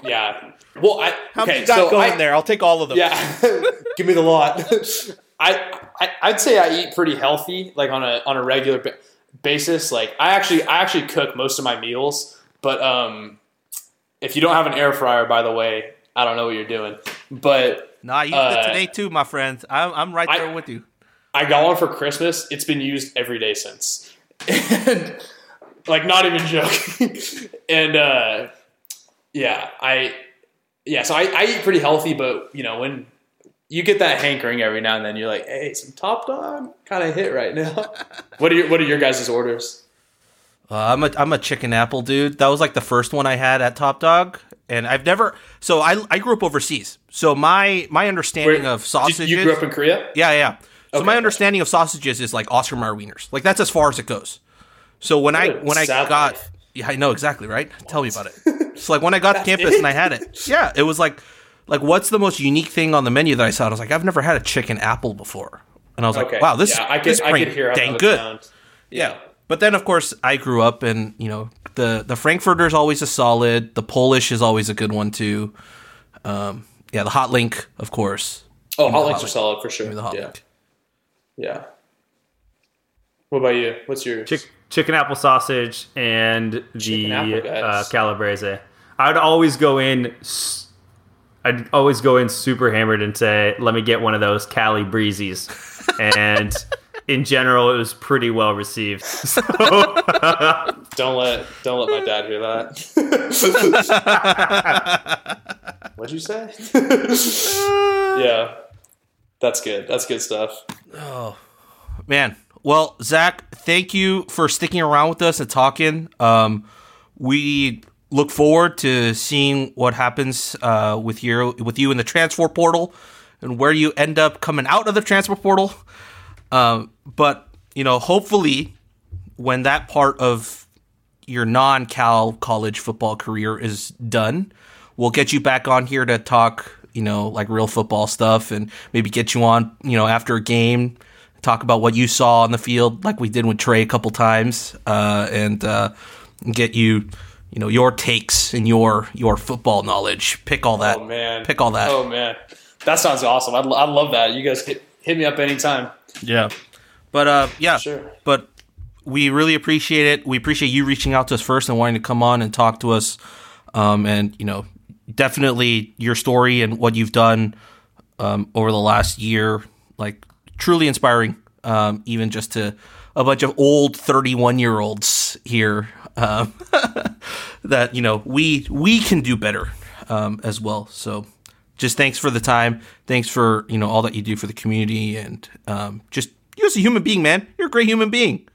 Speaker 2: Yeah. Well, I
Speaker 3: how
Speaker 2: okay.
Speaker 3: many got
Speaker 2: so
Speaker 3: going
Speaker 2: I,
Speaker 3: there? I'll take all of them.
Speaker 2: Yeah, give me the lot. I, I I'd say I eat pretty healthy, like on a on a regular ba- basis. Like I actually I actually cook most of my meals, but um, if you don't have an air fryer, by the way, I don't know what you're doing. But
Speaker 3: Nah, I used
Speaker 2: Uh,
Speaker 3: today too, my friends. I'm I'm right
Speaker 2: I-
Speaker 3: there with you.
Speaker 2: I got one for Christmas. It's been used every day since, and like not even joking. and uh, yeah, I yeah, so I, I eat pretty healthy, but you know when you get that hankering every now and then, you're like, hey, some top dog kind of hit right now. what are your what are your guys' orders?
Speaker 3: Uh, I'm a I'm a chicken apple dude. That was like the first one I had at Top Dog, and I've never. So I I grew up overseas. So my my understanding
Speaker 2: Where-
Speaker 3: of sausages.
Speaker 2: You, you grew up in Korea?
Speaker 3: yeah, yeah. So
Speaker 2: Okay.
Speaker 3: my understanding of sausages is like Oscar Mayer wieners. Like that's as far as it goes. So when I
Speaker 2: What a
Speaker 3: when I got
Speaker 2: life.
Speaker 3: yeah I know exactly right. Tell me about it. so like when I got to campus
Speaker 2: it?
Speaker 3: and I had it, yeah, it was like like what's the most unique thing on the menu that I saw? I was like I've never had a chicken apple before, and I was
Speaker 2: Okay.
Speaker 3: like wow this
Speaker 2: yeah, I
Speaker 3: this
Speaker 2: could I
Speaker 3: pretty
Speaker 2: could hear
Speaker 3: dang good.
Speaker 2: sounds.
Speaker 3: Yeah. But then of course I grew up and you know the the Frankfurter is always a solid. The Polish is always a good one too. Um, yeah, the hot link of course.
Speaker 2: Oh,
Speaker 3: the
Speaker 2: hot
Speaker 3: hot
Speaker 2: links are
Speaker 3: link.
Speaker 2: solid for sure.
Speaker 3: The hot
Speaker 2: yeah.
Speaker 3: link.
Speaker 2: Yeah. What about you? What's your
Speaker 1: Chick- chicken apple sausage and the
Speaker 2: apple,
Speaker 1: uh, calabrese. I would always go in. I'd always go in super hammered and say, "Let me get one of those Cali breezies," and in general, it was pretty well received. So,
Speaker 2: Don't let don't let my dad hear that. What'd you say? yeah, that's good. That's good stuff.
Speaker 3: Oh man, well, Zach, thank you for sticking around with us and talking. Um, we look forward to seeing what happens uh, with your with you in the transfer portal and where you end up coming out of the transfer portal. Um, but you know, hopefully, when that part of your non-Cal college football career is done, we'll get you back on here to talk, you know, like real football stuff and maybe get you on, you know, after a game, talk about what you saw on the field, like we did with Trey a couple times, uh, and uh, get you, you know, your takes and your your football knowledge. Pick all that.
Speaker 2: Oh man,
Speaker 3: Pick all that.
Speaker 2: Oh man, that sounds awesome. I'd, I love that. You guys hit, hit me up anytime.
Speaker 3: Yeah. But uh yeah.
Speaker 2: Sure.
Speaker 3: But we really appreciate it. We appreciate you reaching out to us first and wanting to come on and talk to us. Um and you know, definitely your story and what you've done um over the last year like truly inspiring um even just to a bunch of old 31 year olds here um that you know we we can do better um as well so just thanks for the time. Thanks for you know all that you do for the community and um, just you as a human being, man. You're a great human being.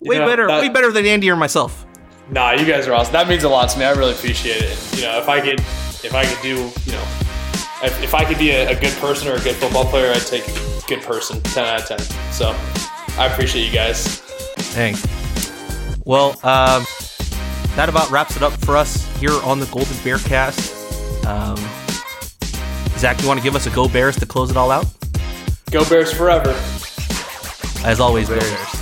Speaker 3: Way
Speaker 2: know,
Speaker 3: better,
Speaker 2: that-
Speaker 3: way better than Andy or myself.
Speaker 2: Nah, you guys are awesome. That means a lot to me. I really appreciate it. You know, if I could, if I could do, you know, if, if I could be a, a good person or a good football player, I'd take good person, ten out of ten. So, I appreciate you guys.
Speaker 3: Thanks. Well, um, that about wraps it up for us here on the Golden Bear Cast. Um, Zach, you want to give us a Go Bears to close it all out?
Speaker 2: Go Bears forever.
Speaker 3: As always, Go Bears.